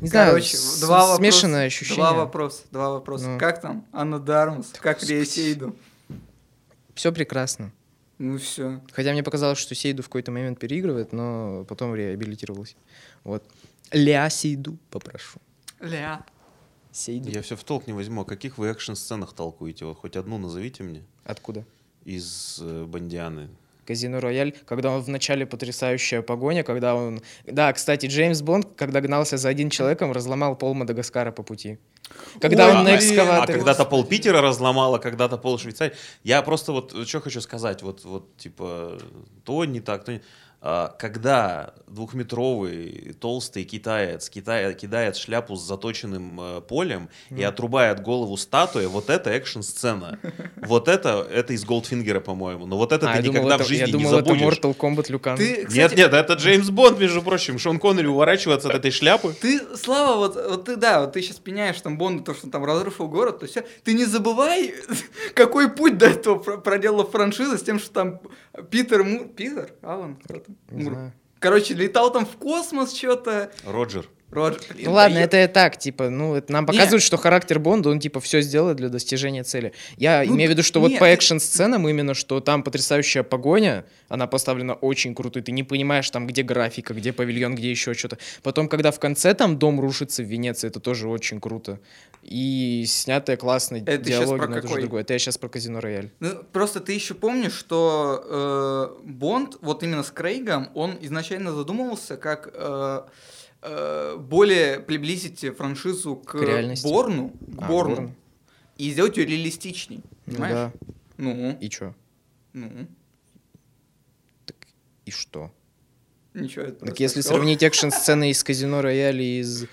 Не знаю, Короче, с- два вопроса. смешанное ощущение. Два вопроса, два вопроса. Ну. Как там Анна Дармус? Как Лея Сейду? Все прекрасно. Ну все. Хотя мне показалось, что Сейду в какой-то момент переигрывает, но потом реабилитировался. Вот. Ля Сейду попрошу. Ля. Сейду. Я все в толк не возьму. О каких вы экшн-сценах толкуете? Вот хоть одну назовите мне Откуда? из э, Бондианы. Казино Рояль, когда он в начале потрясающая погоня, когда он... Да, кстати, Джеймс Бонд, когда гнался за одним человеком, разломал пол Мадагаскара по пути. Когда Ой, он на блин, А экскаваторе... когда-то пол Питера разломало, когда-то пол Швейцарии. Я просто вот что хочу сказать, вот, вот типа то не так, то не... А, когда двухметровый толстый китаец китая, кидает шляпу с заточенным э, полем и отрубает голову статуи, вот это экшн-сцена. Вот это, это из Голдфингера, по-моему. Но вот это А, ты я думал, никогда это, в жизни я не думал, забудешь. это Mortal Kombat Люкан. Ты, Нет, кстати, нет, это Джеймс Бонд, между прочим. Шон Коннери уворачивается от этой шляпы. Ты, Слава, вот, вот ты, да, вот ты сейчас пеняешь там Бонду, то, что там разрушил город, то все. Ты не забывай, какой путь до этого про- проделала франшиза с тем, что там Питер Мур... Питер? Алан? Не знаю. Короче, летал там в космос что-то. Роджер. Роджер, блин, Ну ладно, да это и так, типа, ну, это нам Не. показывает, что характер Бонда, он, типа, все сделает для достижения цели. Я Ну, имею в виду, что вот нет, по ты- экшн-сценам именно, что там потрясающая погоня, она поставлена очень круто, и ты не понимаешь, там, где графика, где павильон, где еще что-то. Потом, когда в конце там дом рушится в Венеции, это тоже очень круто. И снятые классные Это диалоги, но это уже другое. Это я сейчас про Казино Рояль. Ну, просто ты еще помнишь, что э, Бонд, вот именно с Крейгом, он изначально задумывался как э, более приблизить франшизу к, К реальности. Борну, к А, Борну, Борн. и сделать ее реалистичней. Ну Понимаешь? да. Ну, И чё? ну, И что? ничего. это Так если сказал. сравнить экшн-сцены из Казино Рояль и из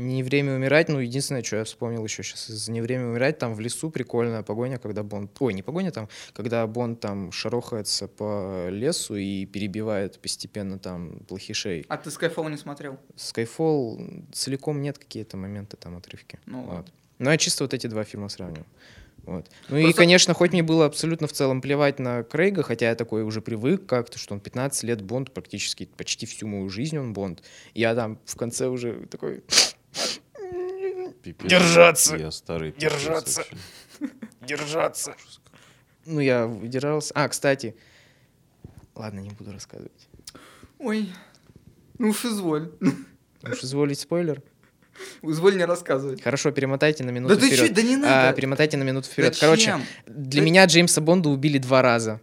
Не время умирать, ну, единственное, что я вспомнил еще сейчас из Не время умирать, там в лесу прикольная погоня, когда Бонд... Ой, не погоня там, когда Бонд там шарохается по лесу и перебивает постепенно там плохишей. А ты Skyfall не смотрел? Skyfall целиком нет какие-то моменты, там отрывки. Ну вот. ладно. Но я чисто вот эти два фильма сравниваю. Вот. Ну и, Просто- конечно, хоть мне было абсолютно в целом плевать на Крейга, хотя я такой уже привык как-то, что он 15 лет Бонд, практически почти всю мою жизнь он Бонд. Я там в конце уже такой... Пипец. Держаться. Я старый пипец Держаться. вообще. Держаться. Ну, я выдержался. А, кстати, ладно, не буду рассказывать. Ой, ну уж изволь. Уж изволить спойлер. Изволь не рассказывать. Хорошо, перемотайте на минуту Да ты вперед. чё, да не А, надо. перемотайте на минуту вперед. Зачем? Короче, для Да- меня Джеймса Бонда убили два раза.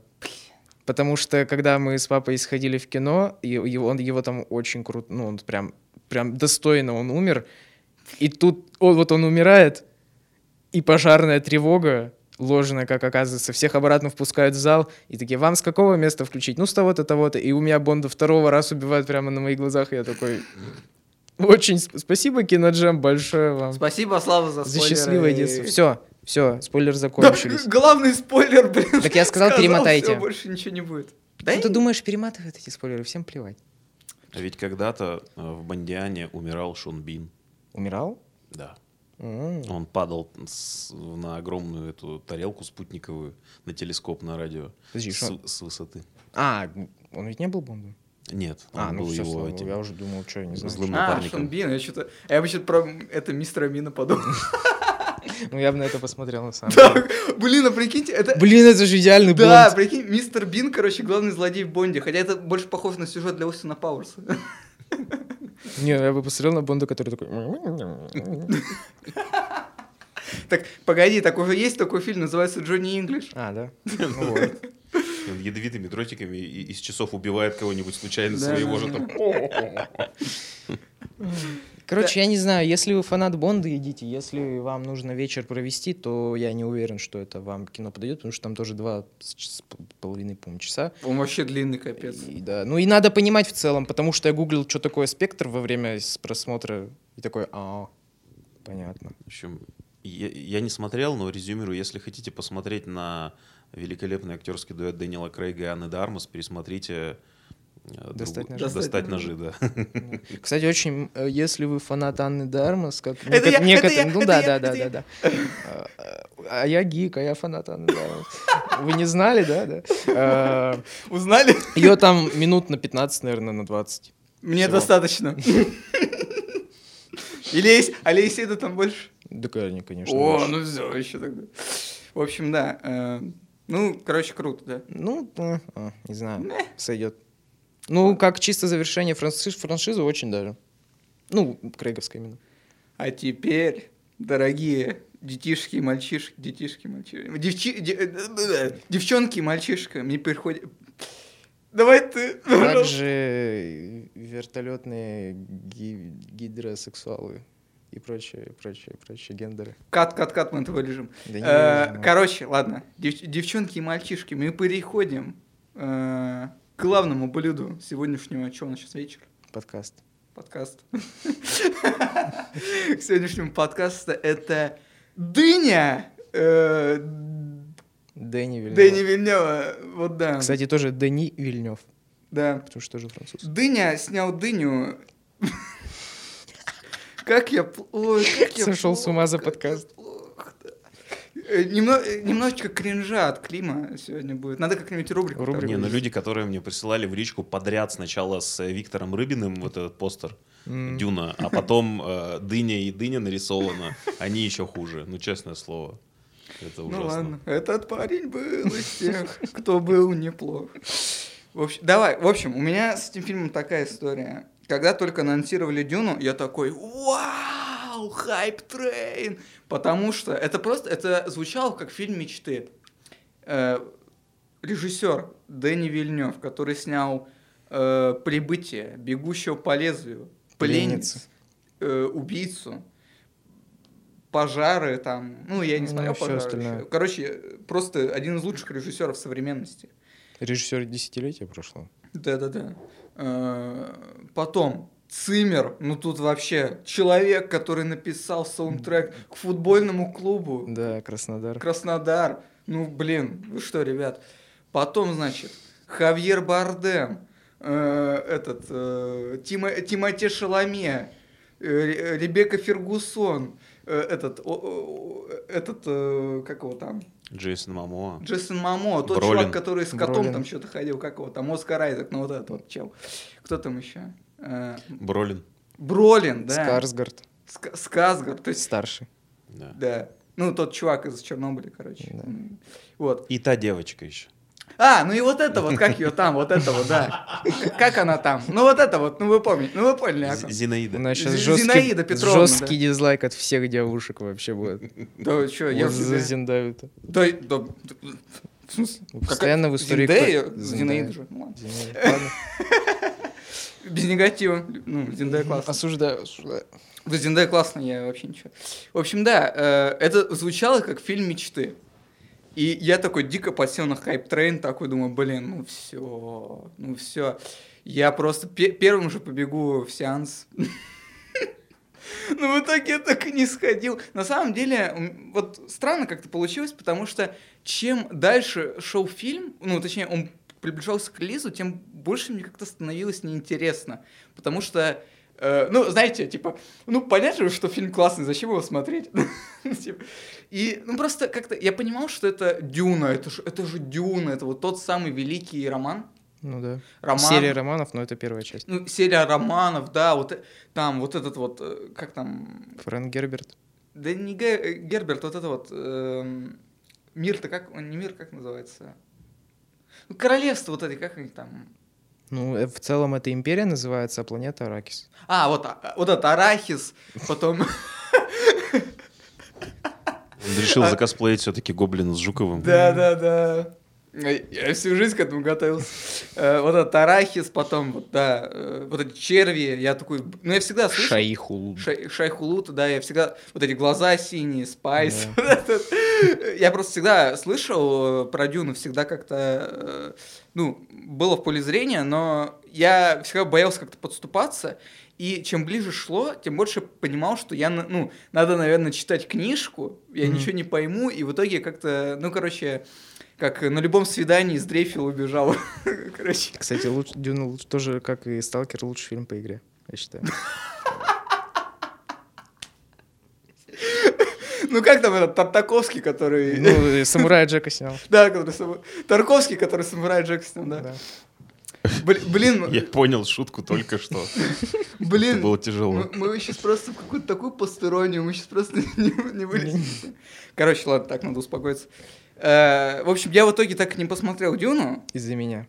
Потому что когда мы с папой сходили в кино, и он его там очень круто, ну он прям, прям достойно он умер. И тут он, вот он умирает, и пожарная тревога ложная, как оказывается, всех обратно впускают в зал, и такие, вам с какого места включить? Ну, с того-то, того-то. И у меня Бонда второго раз убивают прямо на моих глазах, и я такой... Очень сп- спасибо, Киноджем, большое вам. Спасибо, Слава, за За счастливое детство. Все, все, спойлер Да, закончились. главный спойлер, блин. Так я сказал, перемотайте. всё, больше ничего не будет. Да Ну, и- ты думаешь, перематывают эти спойлеры? Всем плевать. А ведь когда-то э, в Бондиане умирал Шон Бин. Умирал? Да. М. Он падал с- на огромную эту тарелку спутниковую на телескоп на радио Подожди, с, что? с высоты. А, он ведь не был Бондом? Нет, он А, ну был все, его слава этим. я уже думал, что я не знаю. злым А, напарником. Шон Бин, я что-то... Я вообще про это мистера Бина подумал. Ну, я бы на это посмотрел, на самом деле. Да, блин, а прикиньте, это... Блин, это же идеальный Да, Бонд. прикинь, мистер Бин, короче, главный злодей в Бонде. Хотя это больше похоже на сюжет для Остина Пауэрса. Не, я бы посмотрел на Бонда, который такой... Так, погоди, так уже есть такой фильм, называется Джонни Инглиш. А, да? Ну ядовитыми дротиками из часов убивает кого-нибудь случайно Да, своего да, же да. там. Короче, я не знаю, если вы фанат Бонда, идите. Если вам нужно вечер провести, то я не уверен, что это вам кино подойдет, потому что там тоже два с половиной, по-моему, часа. Он вообще длинный капец. И, да. Ну и надо понимать в целом, потому что я гуглил, что такое спектр во время просмотра, и такой, а, понятно. В общем, я, я не смотрел, но резюмирую, если хотите посмотреть на великолепный актерский дуэт Дэниела Крейга и Анны Дармас, пересмотрите Достать другу- ножи. Достать ножи, да. Кстати, очень, э, если вы фанат Анны Дармас, как Это я, некот- это я, ну это да, я, да, да, это да, да. А, я гик, а я фанат Анны Дармас. Вы не знали, да, да? А, Узнали? Ее там минут на 15, наверное, на 20. Мне достаточно. Или есть, а Лейседа там больше? Да, конечно, конечно. О, больше. ну все, еще тогда. В общем, да. э, Ну, короче, круто, да. Ну, э, не знаю, сойдет. Ну, как чисто завершение франши- франшизы, очень даже. Ну, Крейговская именно. А теперь, дорогие детишки мальчишки, детишки мальчишки, девчи- де- э, э, девчонки и мальчишка, мне приходит... Давай ты. Также вертолетные ги- гидросексуалы и прочие, прочие, прочие гендеры. Кат, кат, кат, мы это вырежем. Да Э, вырежем. Короче, ладно, Дев- девчонки и мальчишки, мы переходим э, к главному блюду сегодняшнего, что у нас сейчас вечер? Подкаст. подкаст. К сегодняшнему подкасту это дыня э, Дэнни Вильнёв. Дэни Вильнева. Вот да. Кстати, тоже Дени Вильнев, Да. потому что тоже француз. Дыня снял дыню. Как я... Сошел с ума за подкаст. Э, немно- э, Немножечко кринжа от Клима сегодня будет. Надо как-нибудь рубрику. Рубрику. Не, ну сделать. люди, которые мне присылали в личку подряд сначала с э, Виктором Рыбиным вот этот постер. Дюна, а потом э, дыня и дыня нарисована, они еще хуже. Ну, честное слово. Это Ну ужасно. ладно, этот парень был из тех, кто был неплох. В общем, давай, в общем, у меня с этим фильмом такая история. Когда только анонсировали Дюну, я такой, вау, хайп трейн, потому что это просто, это звучало как фильм мечты. Э, режиссер Дэнни Вильнев, который снял э, «Прибытие», «Бегущего по лезвию». «Пленниц», э, «Убийцу», пожары там, ну я не Ну, смотрел всё пожары остальное. Короче, просто один из лучших режиссеров современности. Режиссер десятилетия прошло. Да-да-да. Э, Потом Цимер, ну тут вообще человек, который написал саундтрек к футбольному клубу Да, Краснодар. Краснодар. Ну блин, вы что, ребят? Потом, значит, Хавьер Бардем, э, этот э, Тимо- Тимоте Шаломе, э, Ре- Ребекка Фергусон, э, этот, о- о- этот, э, как его там, Джейсон Мамоа. Джейсон Мамо, тот Бролин. чувак, который с котом Бролин. там что-то ходил, как его там, Оскар Айзек, ну вот этот вот чел. Кто там еще? Э, Бролин. Бролин, да. Скарсгард. Ска- Сказгард, то есть, Старший. Да. да. Ну, тот чувак из Чернобыля, короче. Да. Вот. И та девочка еще. А, ну и вот это вот, как ее там, вот это вот, да. Как она там? Ну вот это вот, ну вы помните, ну вы поняли. ком. З- Зинаида. У нас сейчас жесткий, Зинаида Петровна, жесткий дизлайк от всех девушек вообще будет. Да что, я за Зендаю-то. Да, да, в смысле? Постоянно в истории Зендая же. ну ладно. Без негатива. Ну, Зендая классно. Осуждаю, осуждаю. Да, Зендая классно, я вообще ничего. В общем, да, э, это звучало как фильм мечты. И я такой дико посел на hype train, такой думаю, блин, ну все, ну все. Я просто пе- первым же побегу в сеанс. Но в итоге я так и не сходил. На самом деле, вот странно как-то получилось, потому что чем дальше шел фильм, ну, точнее, он приближался к релизу, тем больше мне как-то становилось неинтересно. Потому что, э, ну, знаете, типа, ну, понятно же, что фильм классный, зачем его смотреть? Типа, И, ну, просто как-то я понимал, что это Дюна, это же, это же Дюна, это вот тот самый великий роман. Ну да. Роман. Серия романов, но это первая часть. Ну, серия романов, да, вот э, там вот этот вот, э, как там, Фрэнк Герберт. да не Ге- Герберт, вот это вот, эм, мир-то как, он не мир, как называется? Ну, королевство вот эти, как они там? Ну, э, в целом это империя называется, а планета Аракис. А, вот, а, вот это Арахис, потом... Он решил закосплеить все-таки гоблина с Жуковым. Да, да, да. Я всю жизнь к этому готовился. Э, Вот этот арахис, потом, вот, да, э, вот эти черви, я такой, ну, я всегда слышал. Шаихул. Шай, Шайхулут, да, я всегда, вот эти глаза синие, спайс. Да. вот этот. Я просто всегда слышал э, про Дюну, всегда как-то, э, ну, было в поле зрения, но я всегда боялся как-то подступаться, и чем ближе шло, тем больше понимал, что я, ну, надо, наверное, читать книжку, я Мгм. ничего не пойму, и в итоге как-то, ну, короче, как на любом свидании сдрейфил, убежал. Короче. Кстати, луч, Дюна тоже, как и Сталкер, лучший фильм по игре, я считаю. Ну, как там этот Тартаковский, который... Ну, и Самурая Джека снял. Да, который Тарковский, который самурай Джек снял, да. Да. Бли- Блин, Я понял шутку только что. Это блин, было тяжело. мы, мы сейчас просто в какую-то такую постеронию, мы сейчас просто не, не вылезем. Короче, ладно, так, надо успокоиться. Э, в общем, я в итоге так и не посмотрел Дюну. Из-за меня.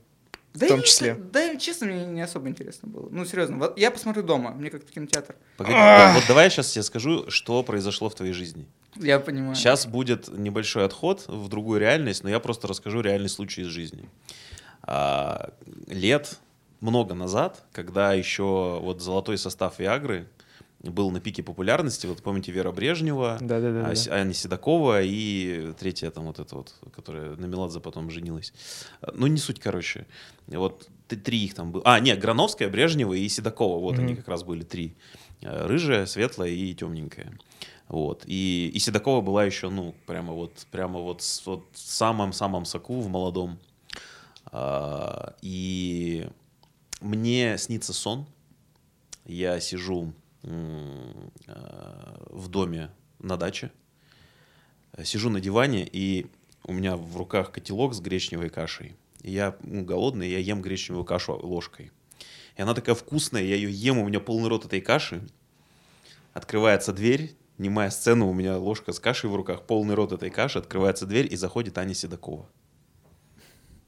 Да том и- числе. Да, и, честно, мне не особо интересно было. Ну, серьезно, вот я посмотрю дома, мне как-то кинотеатр. Погоди, да, вот давай я сейчас тебе скажу, что произошло в твоей жизни. Я понимаю. Сейчас будет небольшой отход в другую реальность, но я просто расскажу реальный случай из жизни. А, лет много назад, когда еще вот золотой состав Виагры был на пике популярности, вот помните Вера Брежнева, а, Аня Седокова и третья там вот эта вот, которая на Меладзе потом женилась. Ну, не суть, короче. Вот три их там было. А, нет, Грановская, Брежнева и Седокова. Вот они Мгм. как раз были три. Э, Рыжая, светлая и темненькая. Вот. И, и Седокова была еще, ну, прямо вот, прямо вот, с- вот в самом-самом соку, в молодом. А, и мне снится сон. Я сижу в доме на даче, Э, сижу на диване, и у меня в руках котелок с гречневой кашей. Я ну, голодный, я ем гречневую кашу ложкой. И она такая вкусная, я ее ем, у меня полный рот этой каши. Открывается дверь, немая сцена, у меня ложка с кашей в руках, полный рот этой каши, открывается дверь, и заходит Аня Седокова.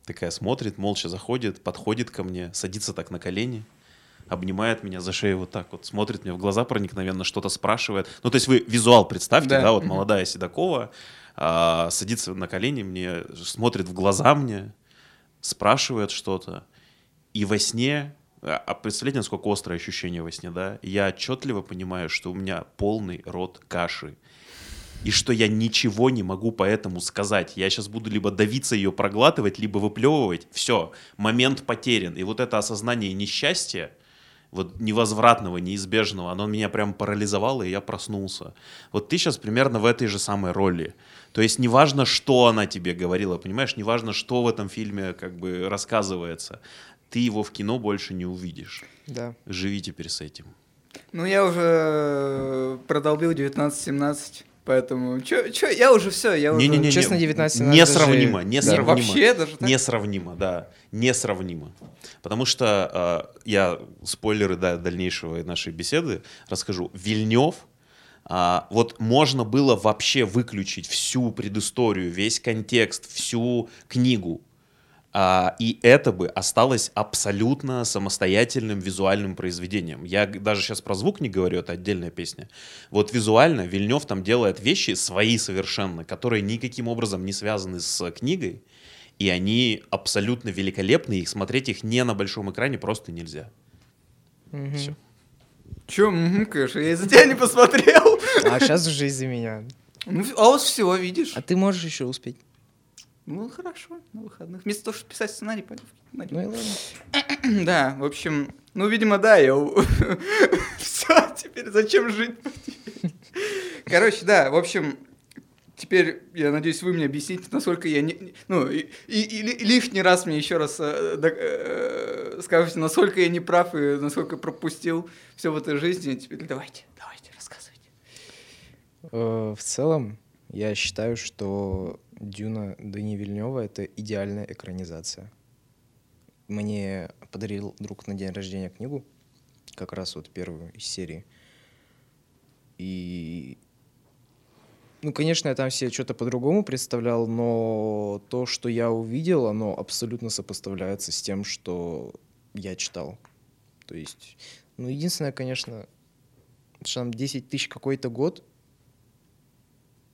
Такая смотрит, молча заходит, подходит ко мне, садится так на колени, обнимает меня за шею вот так вот, смотрит мне в глаза проникновенно, что-то спрашивает. Ну, то есть вы визуал представьте, Да. да, вот молодая Седокова, а, садится на колени мне, смотрит в глаза мне, спрашивает что-то. И во сне, а а представляете, насколько острое ощущение во сне, да? Я отчетливо понимаю, что у меня полный рот каши. И что я ничего не могу поэтому сказать. Я сейчас буду либо давиться ее проглатывать, либо выплевывать. Все, момент потерян. И вот это осознание несчастья, вот невозвратного, неизбежного, оно меня прям парализовало, и я проснулся. Вот ты сейчас примерно в этой же самой роли. То есть неважно, что она тебе говорила, понимаешь, неважно, что в этом фильме как бы рассказывается, ты его в кино больше не увидишь. Да. Живи теперь с этим. Ну, я уже продолбил 19-17, поэтому... Чё, чё, я уже все, я уже... Не-не-не, Честно, 19 надо несравнимо, даже- несравнимо. Вообще даже так? Несравнимо, да, несравнимо. Потому что э, я спойлеры да, дальнейшего нашей беседы расскажу. Вильнев, а, вот можно было вообще выключить всю предысторию, весь контекст, всю книгу. А, и это бы осталось абсолютно самостоятельным визуальным произведением. Я даже сейчас про звук не говорю, это отдельная песня. Вот визуально Вильнев там делает вещи свои совершенно, которые никаким образом не связаны с книгой, и они абсолютно великолепны, и смотреть их не на большом экране просто нельзя. Мгм. Всё. Че, конечно, я из-за тебя не посмотрел. А сейчас уже из-за меня. Ну, а вот все, видишь. А ты можешь еще успеть. Ну, хорошо, на выходных. Вместо того, чтобы писать сценарий, пойду в кино. Ну и ладно. Да, в общем, ну, видимо, да, я... Все, теперь зачем жить? Короче, да, в общем, теперь, я надеюсь, вы мне объясните, насколько я не... Ну, и, и- и ли- лишний раз мне еще раз э, док- э, скажете, насколько я не прав и насколько пропустил все в этой жизни. Теперь давайте, давайте, рассказывайте. Э, В целом, я считаю, что Дюна Дани Вильнева — это идеальная экранизация. Мне подарил друг на день рождения книгу, как раз вот первую из серии. И, ну, конечно, я там себе что-то по-другому представлял, но то, что я увидел, оно абсолютно сопоставляется с тем, что я читал. То есть, ну, единственное, конечно, что там 10 тысяч какой-то год,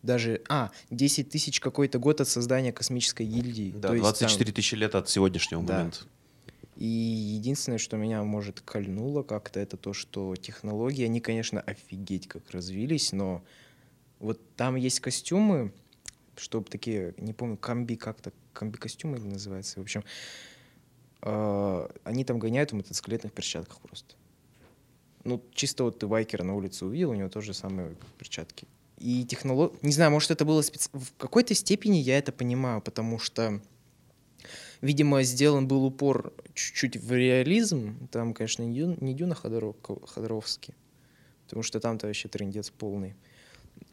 даже, а, 10 тысяч какой-то год от создания космической гильдии. Да, То есть там- 24 тысячи лет от сегодняшнего Да. момента. И единственное, что меня, может, кольнуло как-то, это то, что технологии, они, конечно, офигеть как развились, но вот там есть костюмы, чтобы такие, не помню, комби как-то, комби-костюмы или называется, в общем, э, они там гоняют в мотоциклетных перчатках просто. Ну, чисто вот ты байкера на улице увидел, у него тоже самые перчатки. И технология, не знаю, может, это было специ... В какой-то степени я это понимаю, потому что Видимо, сделан был упор чуть-чуть в реализм. Там, конечно, не Дюна, не Дюна Ходоров- Ходоровский, потому что там-то вообще трендец полный.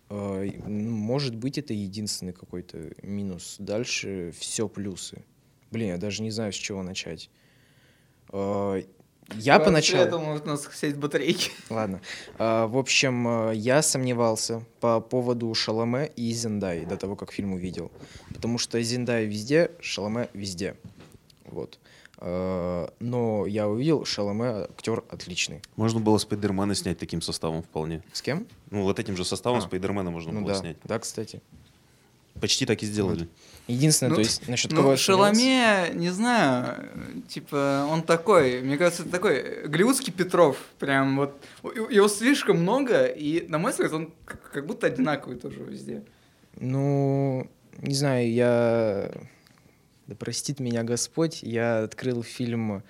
А, ну, Может быть, это единственный какой-то минус. Дальше все плюсы. Блин, я даже не знаю, с чего начать. Я поначалу... этого может у нас сесть батарейки. Ладно. А, В общем, э, я сомневался по поводу Шаломе и Зендай до того, как фильм увидел. Потому что Зендай везде, Шаломе везде. Вот. А, Но я увидел, Шаломе актер отличный. Можно было Спайдермена снять таким составом вполне. С кем? Ну, вот этим же составом А. Спайдермена можно ну было да, снять. да, кстати. Почти так и сделали. Единственное, Ну, то есть насчет Ну, кого Шаломе, не знаю, типа, он такой, мне кажется, такой голливудский Петров, прям вот, его слишком много, и, на мой взгляд, он как будто одинаковый тоже везде. Ну, не знаю, я... Да простит меня Господь, я открыл фильм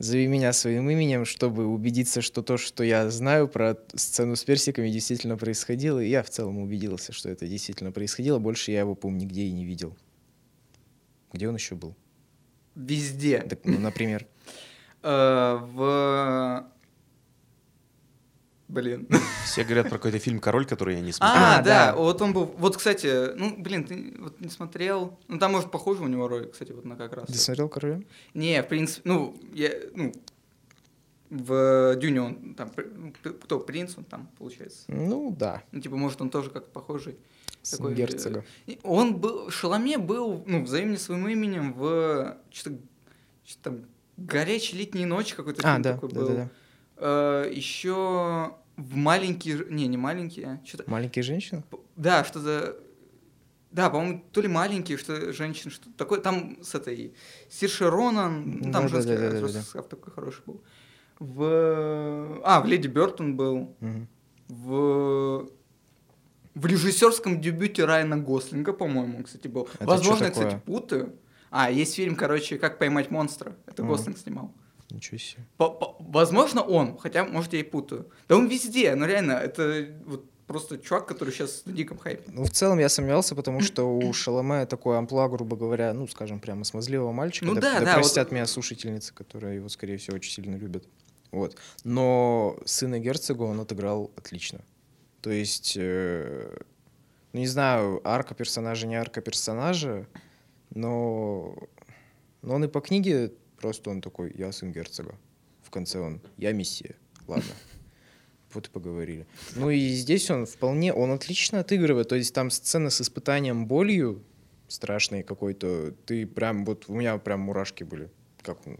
«Зови меня своим именем», чтобы убедиться, что то, что я знаю про сцену с персиками, действительно происходило. И я в целом убедился, что это действительно происходило. Больше я его, по-моему, нигде и не видел. Где он еще был? Везде. Так, ну, например. Э, в... Блин. Все говорят про какой-то фильм «Король», который я не смотрел. А, А, да, да. вот он был, вот, кстати, ну, блин, ты вот не смотрел, ну, там, может, похоже у него роль, кстати, вот на как раз. Ты смотрел «Короля»? Не, в принципе, ну, я, ну, в Дюне он там, ну, кто, принц он там, получается. Ну, да. Ну, типа, может, он тоже как похожий. Сын Такой, герцога. И Он был, Шаломе был, ну, взаимно своим именем в что-то, что там, «Горячие летние ночи» какой-то А, фильм да, такой да, был. да, да. Еще в «Маленькие», не, не «Маленькие», что-то, Маленькие женщины? да, что-то, да, по-моему, то ли «Маленькие», что женщины, что-то такое, там с этой, Сирши Ронан, ну, там Да, да, женский да, да, да, да. состав такой хороший был. В, а, в «Леди Бертон» был, Мгм. в в режиссерском дебюте Райана Гослинга, по-моему, кстати, был. Это Возможно, я, кстати, путаю. А, есть фильм, короче, «Как поймать монстра». Это Ага. Гослинг снимал. Ничего себе. По- по- Возможно, он, хотя, может, я и путаю. Да он везде, ну реально, это вот просто чувак, который сейчас на диком хайпе. Ну, в целом я сомневался, потому что у Шаломе такое амплуа, грубо говоря, ну, скажем, прямо смазливого мальчика. Ну да, да, простят вот- меня слушательницы, которые его, скорее всего, очень сильно любят. Вот. Но сына герцога он отыграл отлично. То есть, э, ну, не знаю, арка персонажа не арка персонажа, но, но он и по книге просто он такой, я сын герцога. В конце он, я мессия. Ладно. Вот и поговорили. Ну и здесь он вполне, он отлично отыгрывает. То есть там сцена с испытанием болью, страшный какой-то. Ты прям, вот у меня прям мурашки были. Как, он-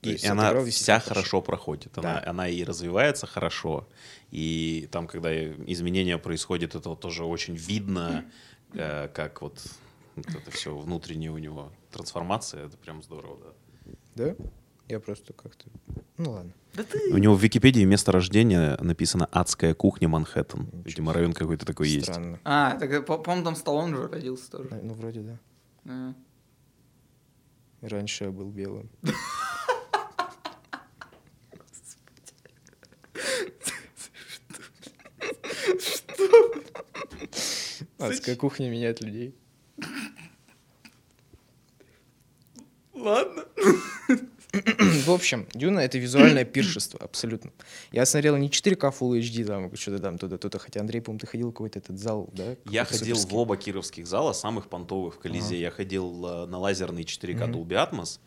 И есть она вся хорошо проходит. Она, Да. она и развивается хорошо. И там, когда изменения происходят, это вот тоже очень видно, э, как вот, вот это все внутреннее у него трансформация. Это прям здорово, да. Да? Я просто как-то... Ну ладно. Да ты... У него в Википедии место рождения написано «Адская кухня Манхэттен». Видимо, район какой-то такой есть. Странно. А, так, э, по- по-моему, там Сталлоне же родился тоже. Ну, вроде да. Да. Раньше я был белым. Адская кухня меняет людей. Ладно. В общем, Дюна — это визуальное пиршество, абсолютно. Я смотрел не 4К Full HD, там, что-то там, туда-туда, хотя, Андрей, по-моему, ты ходил в какой-то этот зал, да? Я ходил в суперский. оба кировских зала, самых понтовых в Колизее. Я ходил э, на лазерный 4К Мгм. Dolby Atmos,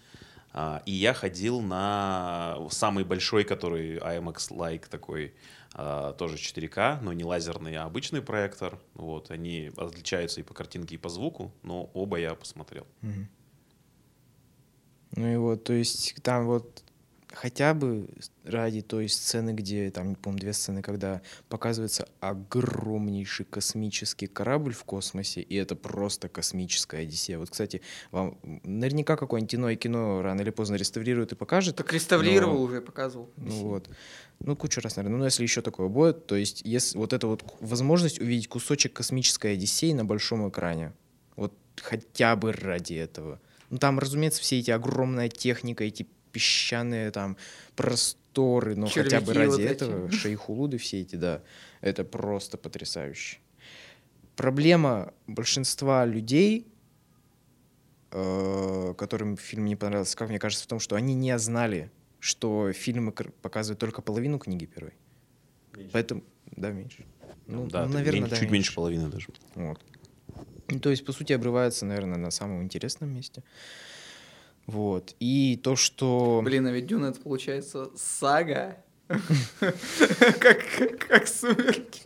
а, и я ходил на самый большой, который IMAX-like такой, а, тоже 4К, но не лазерный, а обычный проектор. Вот, они отличаются и по картинке, и по звуку, но оба я посмотрел. Мгм. Ну и вот, то есть там вот хотя бы ради той сцены, где, там, по-моему, две сцены, когда показывается огромнейший космический корабль в космосе, и это просто космическая Одиссея. Вот, кстати, вам наверняка какое-нибудь иное кино рано или поздно реставрируют и покажет. Так реставрировал но- уже, показывал. Ну вот. Ну, кучу раз, наверное. Ну, если еще такое будет, то есть, если вот эта вот возможность увидеть кусочек космической Одиссеи на большом экране, вот хотя бы ради этого. Ну, там, разумеется, все эти огромная техника, эти песчаные там просторы, но хотя бы Червяки ради вот эти. этого, шейхулуды все эти, да, это просто потрясающе. Проблема большинства людей, э, которым фильм не понравился, как мне кажется, в том, что они не знали, что фильмы показывают только половину книги первой. Поэтому, да, меньше. Ну, да, ну, наверное, мен- да, чуть меньше половины даже. Вот. Ну, то есть, по сути, обрывается, наверное, на самом интересном месте. Вот. И то, что... Блин, а ведь Дюна это получается сага. Как сумерки.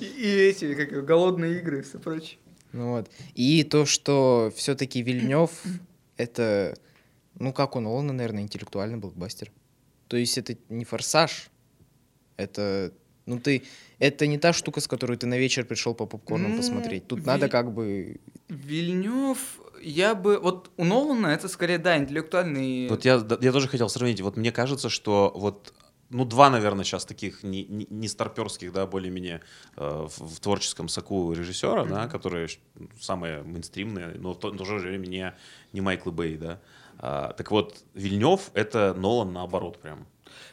И и эти, как голодные игры и все прочее. Ну вот. И то, что все-таки Вильнев это, ну как у Нолана, наверное, интеллектуальный блокбастер. То есть это не форсаж, это, ну ты, это не та штука, с которой ты на вечер пришел по попкорну Ну, посмотреть. Тут Ви- надо как бы, Вильнев, я бы... Вот у Нолана это скорее, да, интеллектуальный... Вот я, я тоже хотел сравнить. Вот мне кажется, что вот ну, два, наверное, сейчас таких не, не, не старперских, да, более-менее э, в, в творческом соку режиссера, да, которые самые мейнстримные, но в то, в то же время не, не Майкл Бэй, да. А, так вот, Вильнев — это Нолан наоборот прям.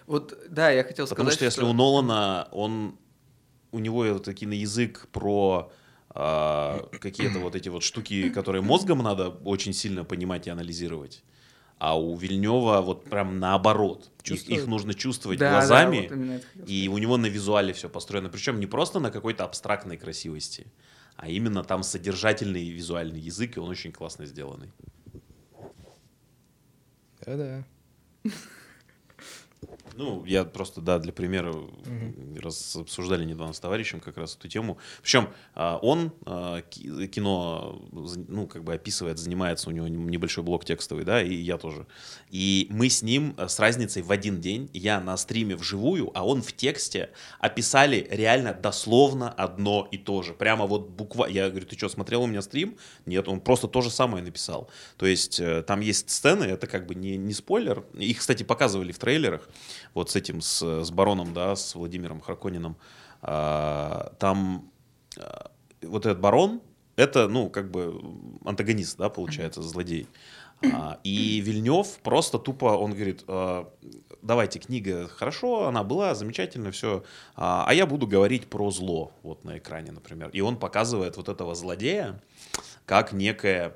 Вот, да, я хотел Потому сказать, что если у Нолана, он, у него вот такой язык про а, какие-то вот эти вот штуки, которые мозгом надо очень сильно понимать и анализировать. А у Вильнева вот прям наоборот. Их, их нужно чувствовать Да, да, глазами, вот это хотел и у него на визуале все построено. Причем не просто на какой-то абстрактной красивости, а именно там содержательный визуальный язык, и он очень классно сделанный. да-да. Ну, я просто, да, для примера, раз обсуждали недавно с товарищем как раз эту тему. Причем а, он а, ки- кино, ну, как бы описывает, занимается, у него небольшой блок текстовый, да, и я тоже. И мы с ним а, с разницей в один день, я на стриме вживую, а он в тексте описали реально дословно одно и то же. Прямо вот буква... Я говорю, ты что, смотрел у меня стрим? Нет, он просто то же самое написал. То есть э, там есть сцены, это как бы не, не спойлер. Их, кстати, показывали в трейлерах. Вот с этим, с, с Бароном, да, с Владимиром Харкониным. А, там а, вот этот Барон, это, ну, как бы антагонист, да, получается, злодей. А, и Вильнев просто тупо, он говорит, «А, давайте, книга хорошо, она была, замечательно, все, а, а я буду говорить про зло, вот на экране, например. И он показывает вот этого злодея как некое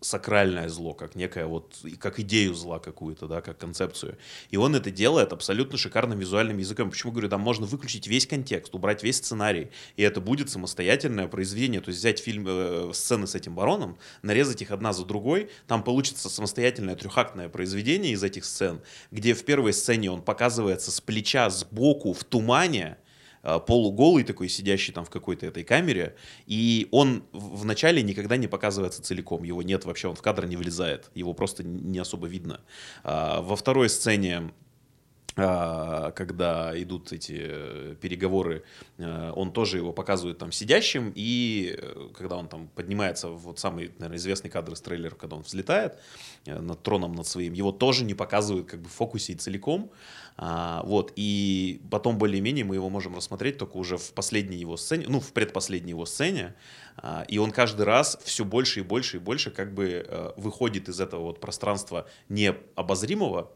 сакральное зло, как некое вот, как идею зла какую-то, да, как концепцию. И он это делает абсолютно шикарным визуальным языком. Почему говорю, там можно выключить весь контекст, убрать весь сценарий, и это будет самостоятельное произведение. То есть взять фильм, э, сцены с этим бароном, нарезать их одна за другой, там получится самостоятельное трехактное произведение из этих сцен, где в первой сцене он показывается с плеча, сбоку, в тумане, полуголый такой, сидящий там в какой-то этой камере, и он в в начале никогда не показывается целиком, его нет вообще, он в кадр не влезает, его просто не особо видно. А, Во второй сцене а, когда идут эти э, переговоры, э, он тоже его показывает там сидящим, и э, когда он там поднимается, вот самый, наверное, известный кадр из трейлера, когда он взлетает э, над троном над своим, его тоже не показывают как бы в фокусе и целиком, А, вот, и потом более-менее мы его можем рассмотреть только уже в последней его сцене, ну, в предпоследней его сцене, А, и он каждый раз все больше и больше и больше как бы э, выходит из этого вот пространства необозримого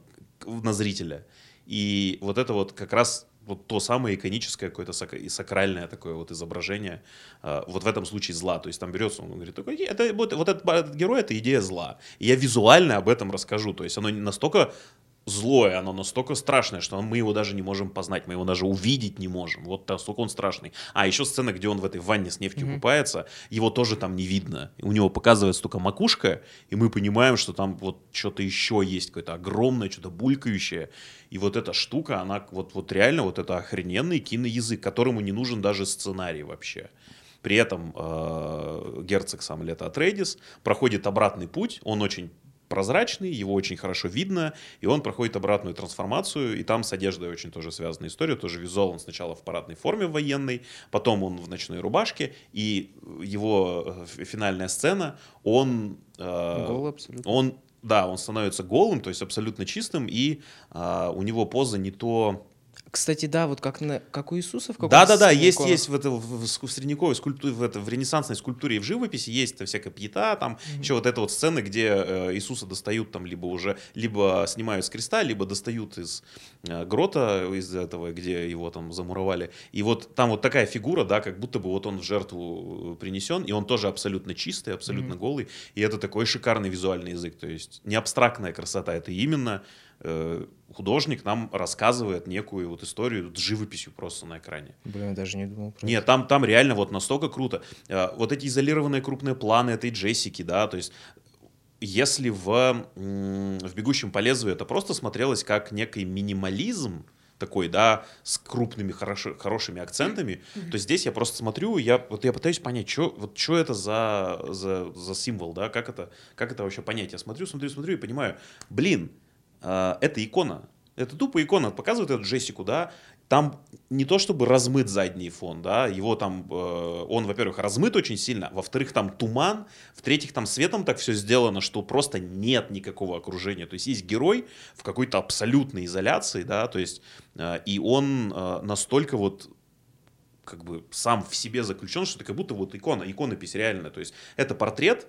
на зрителя, и вот это вот как раз вот то самое иконическое какое-то сак- и сакральное такое вот изображение, э, вот в этом случае зла. То есть там берется, он говорит, это, вот, вот этот, этот герой — это идея зла. И я визуально об этом расскажу. То есть оно настолько злое, оно настолько страшное, что мы его даже не можем познать, мы его даже увидеть не можем. Вот настолько он страшный. А еще сцена, где он в этой ванне с нефтью Мгм. купается, его тоже там не видно. У него показывается только макушка, и мы понимаем, что там вот что-то еще есть, какое-то огромное, что-то булькающее. И вот эта штука, она вот, вот реально вот это охрененный киноязык, которому не нужен даже сценарий вообще. При этом э, герцог сам Лето Атрейдис проходит обратный путь, он очень прозрачный, его очень хорошо видно, и он проходит обратную трансформацию, и там с одеждой очень тоже связана история, тоже визуал, он сначала в парадной форме военной, потом он в ночной рубашке, и его э, финальная сцена, он... э, абсолютно. он, да, он становится голым, то есть абсолютно чистым, и а, у него поза не то... Кстати, да, вот как, на, как у Иисуса в каком-то Да-да-да, сцене есть, икона. есть в, это, в, в средневековой скульптуре, в, это, в ренессансной скульптуре и в живописи есть там всякая пьета, там еще вот эта вот сцена, где э, Иисуса достают там либо уже, либо снимают с креста, либо достают из э, грота, из этого, где его там замуровали. И вот там вот такая фигура, да, как будто бы вот он в жертву э, принесен, и он тоже абсолютно чистый, абсолютно Мгм. голый, и это такой шикарный визуальный язык, то есть не абстрактная красота, это именно э, художник нам рассказывает некую вот историю с живописью просто на экране. Блин, я даже не думал про Нет, там, там реально вот настолько круто. Э, Вот эти изолированные крупные планы этой Джессики, да, то есть если в, в «Бегущем по лезвию» это просто смотрелось как некий минимализм, такой, да, с крупными хороши- хорошими акцентами, то здесь я просто смотрю, я, вот я пытаюсь понять, что вот чё это за, за, за символ, да, как это, как это вообще понять. Я смотрю, смотрю, смотрю и понимаю, блин, это икона, это тупо икона, показывает эту Джессику, да, там не то чтобы размыт задний фон, да, его там, э, он, во-первых, размыт очень сильно, во-вторых, там туман, в-третьих, там светом так все сделано, что просто нет никакого окружения, то есть есть герой в какой-то абсолютной изоляции, да, то есть, э, и он э, настолько вот как бы сам в себе заключен, что это как будто вот икона, иконопись реальная, то есть это портрет,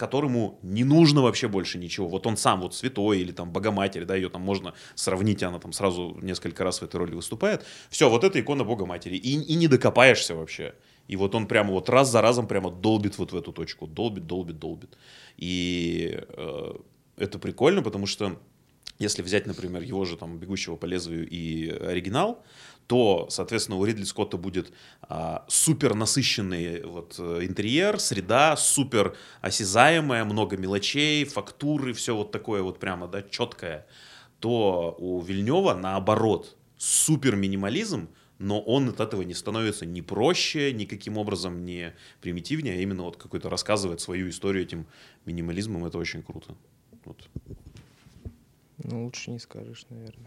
которому не нужно вообще больше ничего. Вот он сам вот святой или там Богоматерь, да, ее там можно сравнить, она там сразу несколько раз в этой роли выступает. Все, вот это икона Богоматери. И, и не докопаешься вообще. И вот он прямо вот раз за разом прямо долбит вот в эту точку. Долбит, долбит, долбит. И э, это прикольно, потому что если взять, например, его же там «Бегущего по лезвию» и оригинал, то, соответственно, у Ридли Скотта будет а, супер насыщенный вот, э, интерьер, среда, супер осязаемая, много мелочей, фактуры, все вот такое вот прямо, да, четкое. То у Вильнева наоборот, супер минимализм, но он от этого не становится ни проще, никаким образом не примитивнее, а именно вот какой-то рассказывает свою историю этим минимализмом, это очень круто. Вот. Ну, лучше не скажешь, наверное.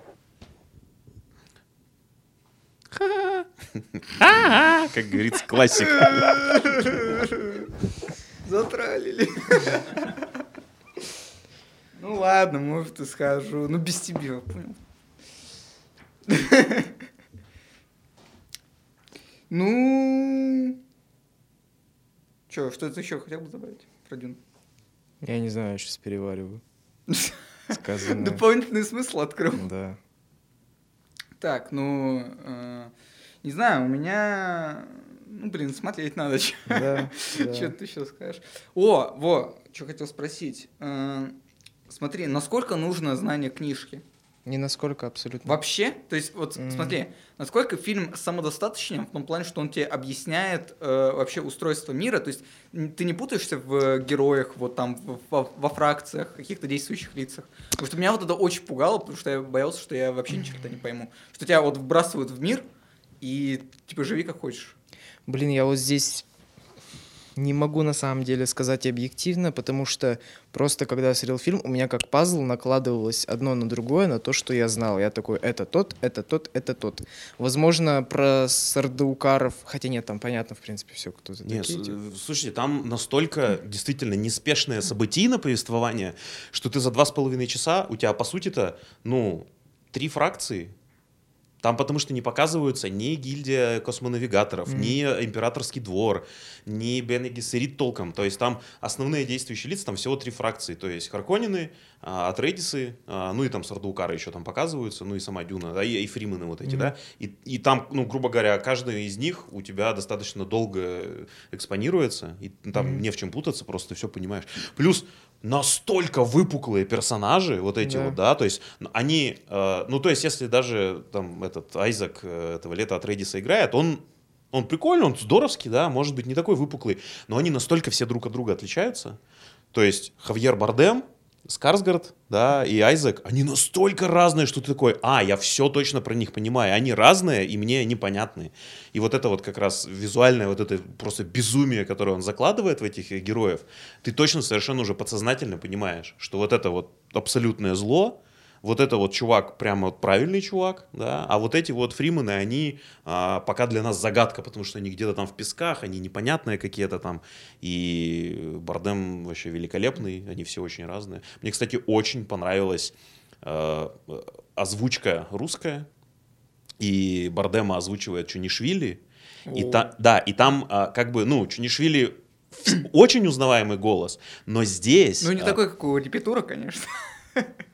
Как говорится, классик. Затралили. Ну ладно, может и скажу. Ну без тебя, понял? Ну... Че, что-то еще хотел бы добавить про Дюну? Я не знаю, я сейчас перевариваю. Сказанное. Дополнительный смысл открыл. Да. Так, ну... э, не знаю, у меня... Ну, блин, смотреть надо. Да, да. Что ты еще скажешь? О, во, что хотел спросить. Э, Смотри, насколько нужно знание книжки? Не насколько абсолютно. Вообще? То есть, вот Мгм. смотри, насколько фильм самодостаточен в том плане, что он тебе объясняет э, вообще устройство мира, то есть ты не путаешься в героях, вот там, в- во, во фракциях, каких-то действующих лицах. Потому что меня вот это очень пугало, потому что я боялся, что я вообще ни черта не пойму. Что тебя вот вбрасывают в мир, и типа живи как хочешь. Блин, я вот здесь не могу на самом деле сказать объективно, потому что просто когда я смотрел фильм, у меня как пазл накладывалось одно на другое, на то, что я знал. Я такой, это тот, это тот, это тот. Возможно, про Сардаукаров, хотя нет, там понятно, в принципе, все, кто это Нет, такие. типа. слушайте, там настолько действительно неспешное событийное повествование, что ты за два с половиной часа, у тебя, по сути-то, ну, три фракции. Там потому что не показываются ни гильдия космонавигаторов, ни императорский двор, ни Бен и Гессерит толком. То есть там основные действующие лица, там всего три фракции. То есть Харконины, а, Атрейдисы, а, ну и там Сардаукары еще там показываются, ну и сама Дюна, да, и, и Фримены вот эти, да. И, и там, ну, грубо говоря, каждый из них у тебя достаточно долго экспонируется, и там не в чем путаться, просто ты все понимаешь. Плюс настолько выпуклые персонажи, вот эти Да. вот, да, то есть они, э, ну, то есть если даже там этот Айзек э, этого лета от Редиса играет, он он прикольный, он здоровский, да, может быть, не такой выпуклый, но они настолько все друг от друга отличаются. То есть Хавьер Бардем, Скарсгард, да, и Айзек, они настолько разные, что ты такой, а, я все точно про них понимаю. Они разные, и мне непонятны. И вот это вот как раз визуальное, вот это просто безумие, которое он закладывает в этих героев, ты точно совершенно уже подсознательно понимаешь, что вот это вот абсолютное зло, вот это вот чувак, прямо вот правильный чувак, да, а вот эти вот фримены, они а, пока для нас загадка, потому что они где-то там в песках, они непонятные какие-то там, и Бардем вообще великолепный, они все очень разные. Мне, кстати, очень понравилась э, озвучка русская, и Бардема озвучивает Чунишвили, и та, да, и там а, как бы, ну, Чунишвили очень узнаваемый голос, но здесь... Ну, не а, такой, как у репетура, конечно.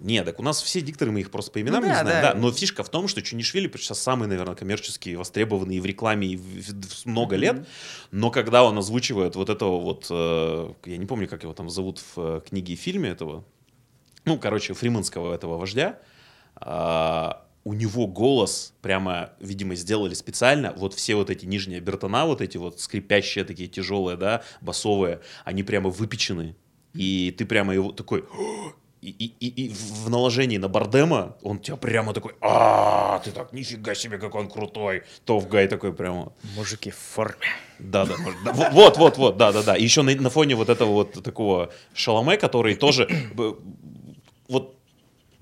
нет, так у нас все дикторы, мы их просто по именам Ну не да, знаем, да. да. Но фишка в том, что Чунишвили сейчас самый, наверное, коммерчески востребованный и в рекламе и в- в- много лет. Но когда он озвучивает вот этого вот, э, я не помню, как его там зовут в э, книге и фильме этого, ну, короче, фриманского этого вождя, а, у него голос прямо, видимо, сделали специально. Вот все вот эти нижние обертона, вот эти вот скрипящие такие тяжелые, да, басовые, они прямо выпечены. И ты прямо его такой... И, и- и- и в наложении на Бардема он тебя прямо такой, а ты так, нифига себе, какой он крутой. Тофгай такой прямо, Мужики в форме. да, да, вот, вот, вот, да, да, да. И еще на, на фоне вот этого вот такого Шаломе, который тоже, вот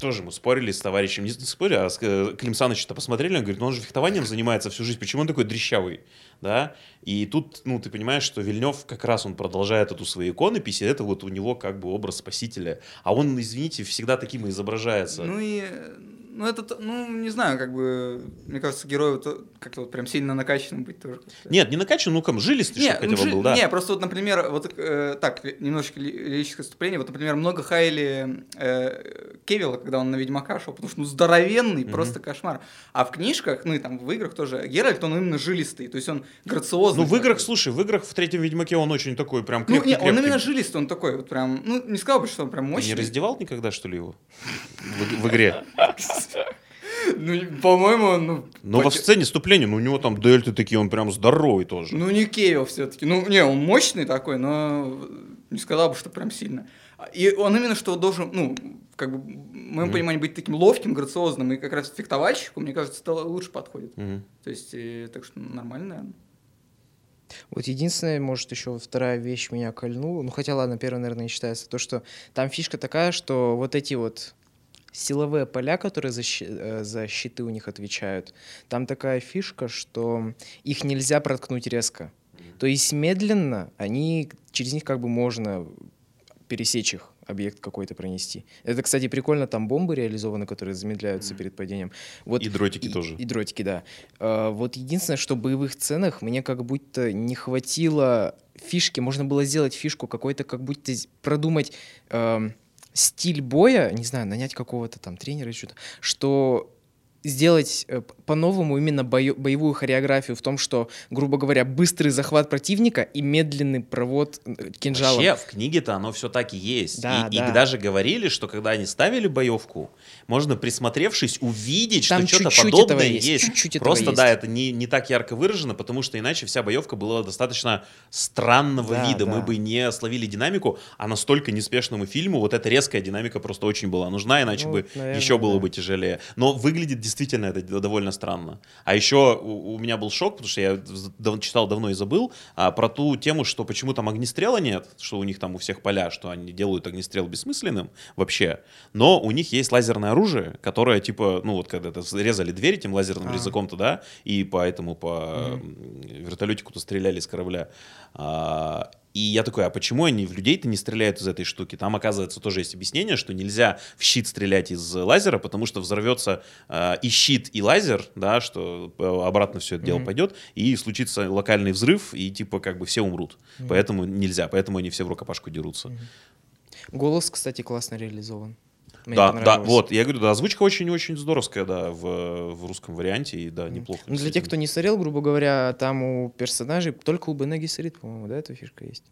тоже мы спорили с товарищем, не спорили, а с, э, Клим Саныч-то посмотрели, он говорит, ну он же фехтованием занимается всю жизнь, почему он такой дрищавый, да? И тут, ну, ты понимаешь, что Вильнев как раз он продолжает эту свою иконопись, и это вот у него как бы образ спасителя. А он, извините, всегда таким и изображается. Ну и, ну это, ну не знаю, как бы, мне кажется, герою то- как-то вот прям сильно накачанным быть тоже. Нет, не накачан, ну, ком, жилистый, Не, чтобы хотя ну, бы жи- был, да. не, просто вот, например, вот э, так, немножечко ли- лирическое вступление. Вот, например, много хайли э, Кевилла, когда он на Ведьмака шел, потому что ну здоровенный, Мгм. просто кошмар. А в книжках, ну и там в играх тоже, Геральт, он именно жилистый, то есть он грациозный. Ну, в играх, такой. слушай, в играх в третьем Ведьмаке он очень такой прям Ну, крепкий не, он именно жилистый, он такой вот прям, ну, не сказал бы, что он прям Ты мощный. не раздевал никогда, что ли, его? В игре. Ну, по-моему, он, ну... Но во сцене вступления, ну, у него там дельты такие, он прям здоровый тоже. Ну, не Кевилл все-таки. Ну, не, он мощный такой, но не сказал бы, что прям сильно. И он именно что должен, ну, как бы, в моем Мгм. понимании, быть таким ловким, грациозным, и как раз фехтовальщику, мне кажется, это лучше подходит. Мгм. То есть, э, так что нормально, наверное. Вот единственное, может, еще вторая вещь меня кольнула, ну хотя ладно, первая, наверное, не считается, то, что там фишка такая, что вот эти вот силовые поля, которые за, э, за щиты у них отвечают, там такая фишка, что их нельзя проткнуть резко. То есть медленно они, через них как бы можно пересечь их, объект какой-то пронести. Это, кстати, прикольно, там бомбы реализованы, которые замедляются перед падением. Вот И дротики тоже. И дротики, да. А, вот единственное, что в боевых сценах мне как будто не хватило фишки. Можно было сделать фишку какой-то, как будто продумать эм, стиль боя, не знаю, нанять какого-то там тренера или что-то, что сделать э, по-новому именно бою- боевую хореографию в том, что, грубо говоря, быстрый захват противника и медленный провод э, кинжалом. Вообще, в книге-то оно все так и есть. Да, и, и да. даже говорили, что когда они ставили боевку, можно, присмотревшись, увидеть, Там что что-то подобное этого есть, есть. чуть-чуть этого Просто, есть. да, это не, не так ярко выражено, потому что иначе вся боевка была достаточно странного Да, вида. Мы да. бы не словили динамику, а настолько неспешному фильму вот эта резкая динамика просто очень была нужна, иначе Ну, бы наверное, еще было да. бы тяжелее. Но выглядит действительно это довольно странно. А еще у, у меня был шок, потому что я дав- читал давно и забыл, а, про ту тему, что почему там огнестрела нет, что у них там у всех поля, что они делают огнестрел бессмысленным вообще, но у них есть лазерное оружие, которое типа, ну вот когда-то резали дверь этим лазерным А. резаком-то, да, и поэтому по м, вертолетику-то стреляли из корабля. А, и я такой, а почему они в людей-то не стреляют из этой штуки? Там, оказывается, тоже есть объяснение, что нельзя в щит стрелять из лазера, потому что взорвется э, и щит, и лазер, да, что э, обратно все это дело Мгм. пойдет, и случится локальный взрыв, и типа как бы все умрут. Мгм. Поэтому нельзя, поэтому они все в рукопашку дерутся. Голос, кстати, классно реализован. Мне да, да, вот, я говорю, да, озвучка очень-очень здоровская, да, в, в русском варианте, и да, неплохо. Ну, для тех, кто не смотрел, грубо говоря, там у персонажей только у Бенеги Срит, по-моему, да, эта фишка есть.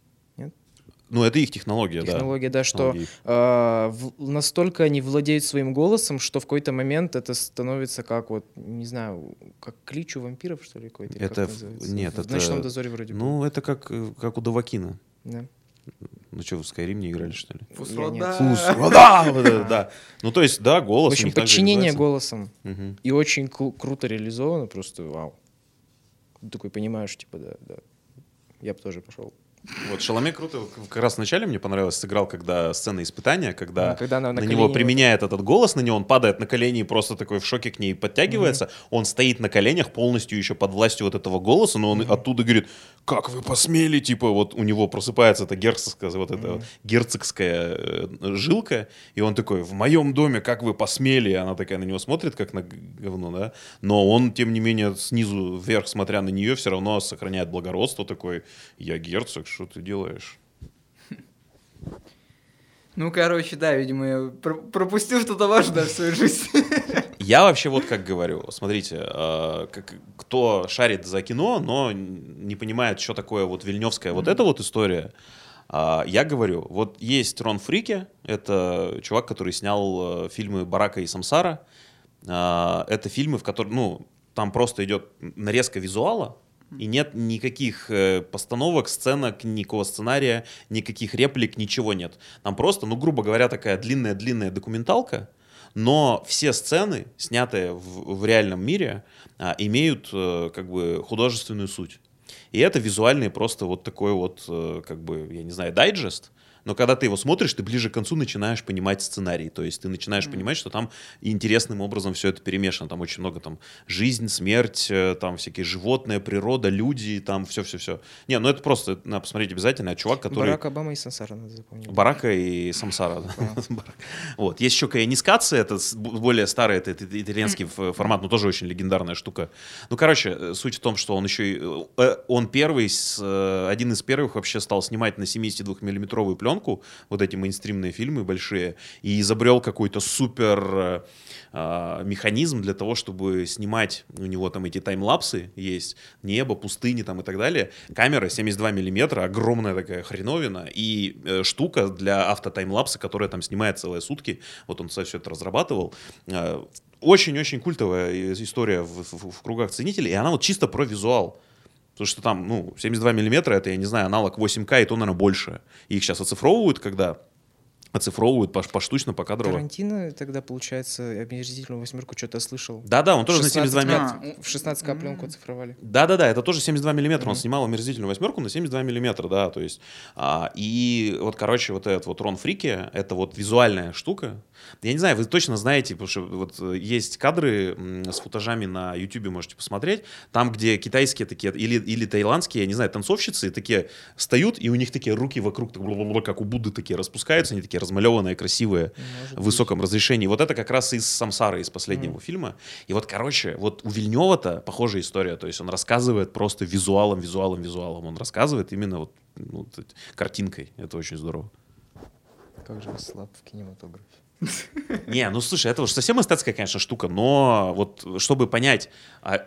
Ну, это их технология, Технология, да, что Технология их. а, в- настолько они владеют своим голосом, что в какой-то момент это становится как вот, не знаю, как клич у вампиров, что ли, какой-то? или как Это в- называется? нет, в это- «Ночном дозоре» вроде бы. Ну, это как, э, как у Давакина. Да. Ну что, в Skyrim не играли, что ли? Фус, Я нет. вода. Фус, вода! Вот это, да. Ну, то есть, да, В голос. у общем, подчинение голосом. И очень кру- круто реализовано, просто вау. Ты такой понимаешь, типа, да, да. Я бы тоже пошел. Вот Шаломе круто, как раз вначале мне понравилось, сыграл, когда сцена испытания, когда, Ну, когда на на, колени него применяет этот голос, на него он падает на колени и просто такой в шоке к ней подтягивается, он стоит на коленях полностью еще под властью вот этого голоса, но он оттуда говорит, как вы посмели, типа вот у него просыпается эта герцогская, вот эта вот герцогская э, жилка, и он такой, в моем доме, как вы посмели, и она такая на него смотрит, как на говно, да, но он, тем не менее, снизу вверх, смотря на нее, все равно сохраняет благородство, такой, я герцог, что ты делаешь? Ну, короче, да, видимо, я про- пропустил что-то важное в своей жизни. Я вообще вот как говорю, смотрите, э, как- кто шарит за кино, но не понимает, что такое вот вильневская вот эта вот история, а, я говорю, вот есть Рон Фрике, это чувак, который снял э, фильмы Барака и Самсара, А, это фильмы, в которых, ну, там просто идет нарезка визуала, и нет никаких э, постановок, сценок, никакого сценария, никаких реплик, ничего нет. Там просто, ну, грубо говоря, такая длинная-длинная документалка, но все сцены, снятые в, в реальном мире, а, имеют э, как бы художественную суть. И это визуальный просто вот такой вот, э, как бы, я не знаю, дайджест. Но когда ты его смотришь, ты ближе к концу начинаешь понимать сценарий. То есть ты начинаешь понимать, что там интересным образом все это перемешано. Там очень много там жизнь, смерть, э, там всякие животные, природа, люди, там все-все-все. Не, ну это просто, надо посмотреть обязательно. А чувак, который... Барак Обама и Сансара надо запомнить. Барака и Самсара. Вот. Есть еще Каянискация, это более старый, это, итальянский формат, но тоже очень легендарная штука. Ну, короче, э, суть в том, что он еще и, э, он первый, один из первых вообще стал снимать на 72-миллиметровую пленку, вот эти мейнстримные фильмы большие, и изобрел какой-то супер э, механизм для того, чтобы снимать, у него там эти таймлапсы есть, небо, пустыни там и так далее. Камера 72 миллиметра, огромная такая хреновина, и э, штука для автотаймлапса, которая там снимает целые сутки, вот он все это разрабатывал. Э, Очень-очень культовая и- история в, в- в кругах ценителей, и она вот чисто про визуал. Потому что там, ну, 72 миллиметра, это, я не знаю, аналог 8К, и то, наверное, больше. И их сейчас оцифровывают, когда оцифровывают пош- поштучно, покадрово. Тарантино тогда, получается, омерзительную восьмерку что-то слышал. Да-да, он тоже на 16 72 миллиметра. В 16к пленку оцифровали. Да-да-да, это тоже 72 миллиметра. Он снимал омерзительную восьмерку на 72 миллиметра, да, то есть. а, и вот, короче, вот этот вот Рон Фрике, это вот визуальная штука. Я не знаю, вы точно знаете, потому что вот э, есть кадры с футажами на YouTube, можете посмотреть, там, где китайские такие, или, или таиландские, я не знаю, танцовщицы такие встают, и у них такие руки вокруг, как у Будды такие распускаются, они такие размалеванные, красивые Может в высоком разрешении. Вот это как раз из «Самсары», из последнего фильма. И вот, короче, вот у Вильнева-то похожая история. То есть он рассказывает просто визуалом, визуалом, визуалом. Он рассказывает именно вот, ну, вот картинкой. Это очень здорово. быть. Как же вы слаб в кинематографе. Не, ну слушай, это уж совсем эстетская, конечно, штука, но вот чтобы понять, а,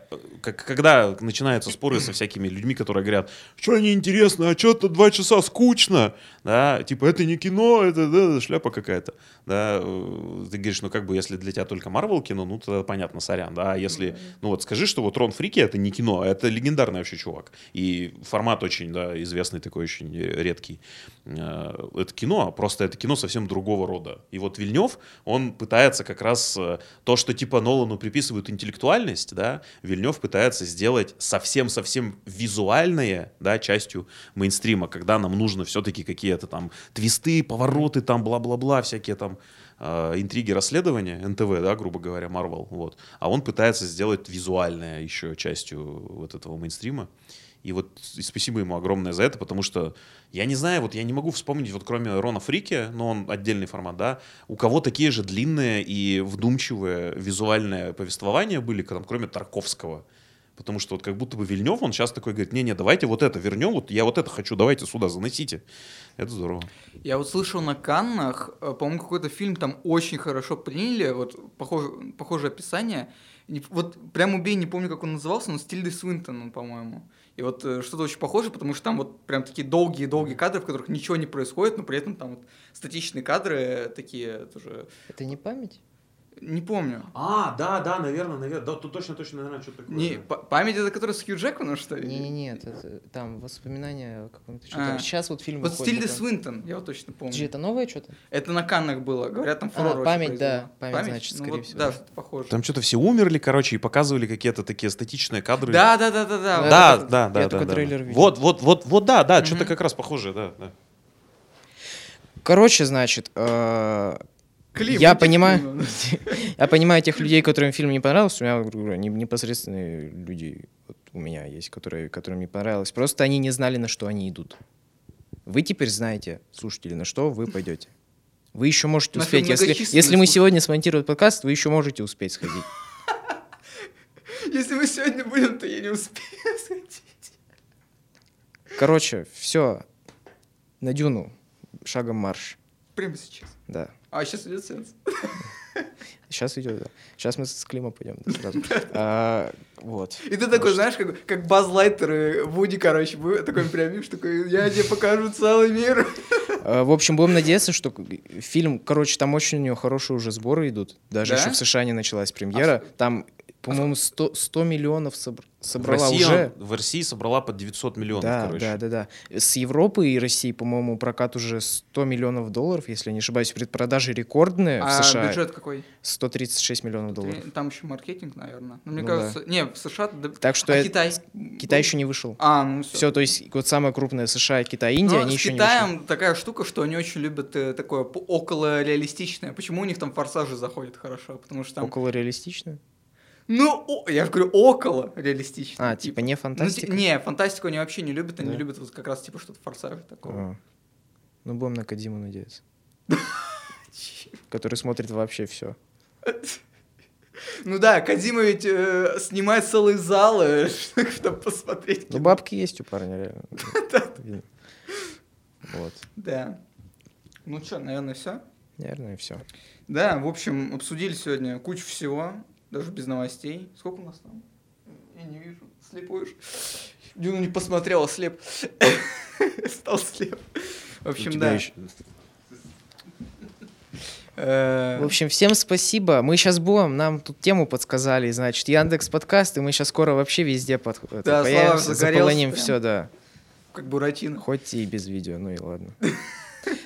как, когда начинаются споры со всякими людьми, которые говорят, что неинтересно, а что-то два часа скучно, да, типа это не кино, это да, шляпа какая-то, да, э, ты говоришь, ну как бы если для тебя только Марвел кино, ну тогда понятно, сорян, да, а если, ну вот скажи, что вот Рон Фрики это не кино, а это легендарный вообще чувак, и формат очень, да, известный такой, очень редкий, Э, это кино, просто это кино совсем другого рода, и вот Вильнев Вильнев, он пытается как раз э, то, что типа Нолану приписывают интеллектуальность, да, Вильнев пытается сделать совсем-совсем визуальное, да, частью мейнстрима, когда нам нужно все-таки какие-то там твисты, повороты, там бла-бла-бла, всякие там э, интриги расследования, НТВ, да, грубо говоря, Marvel, вот. А он пытается сделать визуальное еще частью вот этого мейнстрима. И вот и спасибо ему огромное за это, потому что я не знаю, вот я не могу вспомнить, вот кроме Рона Фрики, но он отдельный формат, да, у кого такие же длинные и вдумчивые визуальные повествования были, там, кроме Тарковского. Потому что вот как будто бы Вильнев, он сейчас такой говорит, не-не, давайте вот это вернем, вот я вот это хочу, давайте сюда заносите. Это здорово. Я вот слышал на Каннах, э, по-моему, какой-то фильм там очень хорошо приняли, вот похоже, похожее описание. Не- вот прям убей, не помню, как он назывался, но с Тильдой Свинтон, по-моему. И вот э, что-то очень похоже, потому что там вот прям такие долгие-долгие кадры, в которых ничего не происходит, но при этом там вот статичные кадры такие тоже... Это не память? Не помню. А, да, да, наверное, наверное, да, тут точно, точно, наверное, что-то такое. Не, па- память это которая с Хью Джекманом, что ли? Не-не-не, это там воспоминания о каком-то... А. Сейчас вот фильм Вот выходит, он- Свинтон, я вот точно помню. Подожди, это новое что-то? Это на Каннах было, говорят, там А, фурор очень память, да, память, значит, Ну скорее вот, всего, Да, что-то похоже. Там что-то все умерли, короче, и показывали какие-то такие статичные кадры. Да, да, да, да, да. Да, да, да, да. Я только трейлер видел. Вот, вот, вот, вот, да, да, что-то как раз похожее, да, да. Короче, значит, э, Клип, я вот понимаю, фильм. я понимаю тех людей, которым фильм не понравился. У меня, не- непосредственные люди вот у меня есть, которые, которым не понравилось. Просто они не знали, на что они идут. Вы теперь знаете, слушатели, на что вы пойдете. Вы еще можете успеть. Если, если мы сегодня смонтируем подкаст, вы еще можете успеть сходить. Если мы сегодня будем, то я не успею сходить. Короче, все. На дюну. Шагом марш. Прямо сейчас. Да. А сейчас идет сеанс. Сейчас идет, да. Сейчас мы с Клима пойдем да, сразу. А, вот. И ты такой, знаешь, как, как Баз Лайтер и Вуди, короче, такой прям такой, я тебе покажу целый мир. А, В общем, будем надеяться, что фильм, короче, там очень у него хорошие уже сборы идут. Даже Да? еще в США не началась премьера. Там, по-моему, 100, 100 миллионов собр- В собрала России, уже. в России собрала под 900 миллионов, Да, короче. да, да, да. С Европы и России, по-моему, прокат уже 100 миллионов долларов, если я не ошибаюсь. Предпродажи рекордные в А США. бюджет какой? 136 миллионов долларов. Там еще маркетинг, наверное. Ну, мне Ну кажется, не, в США... да- Так что а это- Китай? Китай еще не вышел. А, ну все. Все, то есть вот самая крупная США, Китай, Индия, Но они с еще не вышли. Китаем такая штука, что они очень любят э, такое около реалистичное. Почему у них там форсажи заходят хорошо? Потому что там... Около реалистично? Ну, о- я говорю, около реалистично. А, типа не Ну, ти- фантастика? не, фантастику они вообще не любят, они Да. любят вот как раз типа что-то форсажи такого. А. Ну, будем на Кадиму надеяться. Который смотрит вообще все. Ну да, Кадима ведь э, снимает целые залы, чтобы посмотреть. Ну, бабки есть у парня, реально. Вот. Да. Ну что, наверное, все. Наверное, все. Да, в общем, обсудили сегодня кучу всего, даже без новостей. Сколько у нас там? Я не вижу. Слепой уж. Дюну не посмотрел, а слеп. Стал слеп. В общем, да. Э, В общем, всем спасибо. Мы сейчас будем, нам тут тему подсказали, значит, Яндекс подкаст, и мы сейчас скоро вообще везде под, Да, появимся, заполоним все, да. Как Буратино. Хоть и без видео, ну и ладно.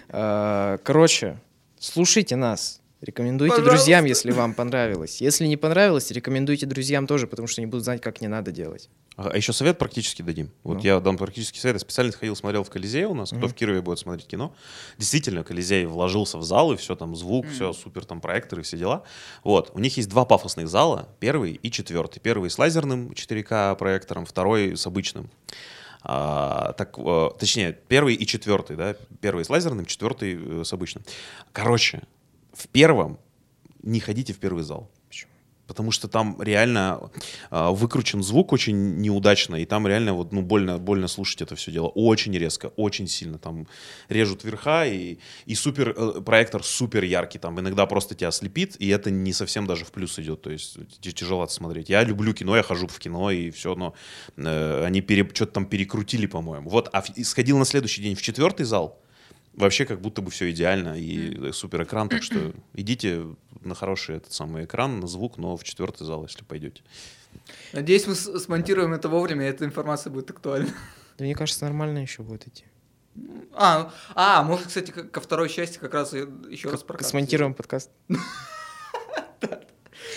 А, Короче, слушайте нас. Рекомендуйте Пожалуйста. друзьям, если вам понравилось. Если не понравилось, рекомендуйте друзьям тоже, потому что они будут знать, как не надо делать. А еще совет практически дадим. Вот Ну. я дам практический совет. Я специально ходил, смотрел в Колизее у нас. Кто Мгм. в Кирове будет смотреть кино. Действительно, Колизей вложился в зал, и все там звук, Мгм. все супер, там проекторы, все дела. Вот. У них есть два пафосных зала. Первый и четвертый. Первый с лазерным 4К проектором, второй с обычным. А, так, э, точнее, первый и четвертый, да, первый с лазерным, четвертый э, с обычным. Короче, в первом не ходите в первый зал. Почему? Потому что там реально а, выкручен звук очень неудачно, и там реально вот, ну, больно, больно слушать это все дело. Очень резко, очень сильно. Там режут верха, и, и супер, э, проектор супер яркий. Там иногда просто тебя слепит, и это не совсем даже в плюс идет. То есть тяжело смотреть. Я люблю кино, я хожу в кино, и все, но э, они пере, что-то там перекрутили, по-моему. Вот, а в- сходил на следующий день в четвертый зал, Вообще как будто бы все идеально и супер экран, так что идите на хороший этот самый экран, на звук, но в четвертый зал, если пойдете. Надеюсь, мы смонтируем это вовремя, и эта информация будет актуальна. Да мне кажется, нормально еще будет идти. А, а, может, кстати, ко второй части как раз еще раз Как прокат смонтируем подкаст.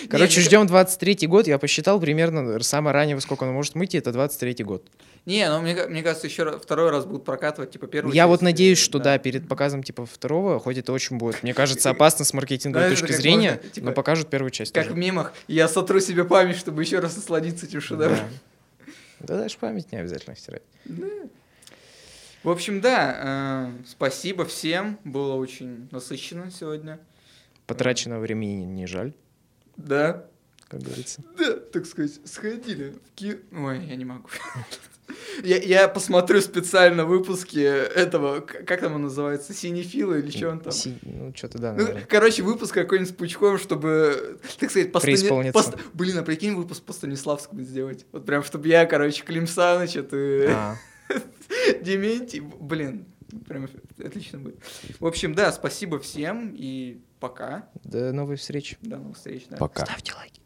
Короче, ждем 23-й год. Я посчитал примерно самое раннее, во сколько оно может выйти, это 23-й год. Не, ну мне, мне кажется, еще второй раз будут прокатывать, типа, первую Я вот надеюсь, что да, перед показом типа второго, хоть это очень будет, мне кажется, опасно с маркетинговой точки зрения, можно, типа, но покажут первую часть Как тоже. в мемах, я сотру себе память, чтобы еще раз насладиться этим шедевром. Да. Да даже память не обязательно стирать. В общем, да, э, спасибо всем, было очень насыщенно сегодня. Потраченного времени не жаль, Да, как говорится. да, так сказать, сходили в ки... Ой, я не могу. Я, я посмотрю специально выпуски этого, как там он называется, синефила или что он там? Си- Ну, что-то да, Ну, короче, выпуск какой-нибудь с Пучком, чтобы, так сказать, по, Стани- по Блин, а прикинь, выпуск по Станиславскому сделать. Вот прям, чтобы я, короче, Клим Саныч, это А, Дементий. Блин, прям отлично будет. В общем, да, спасибо всем и пока. До новой встречи. До новых встреч. да. Пока. Ставьте лайки.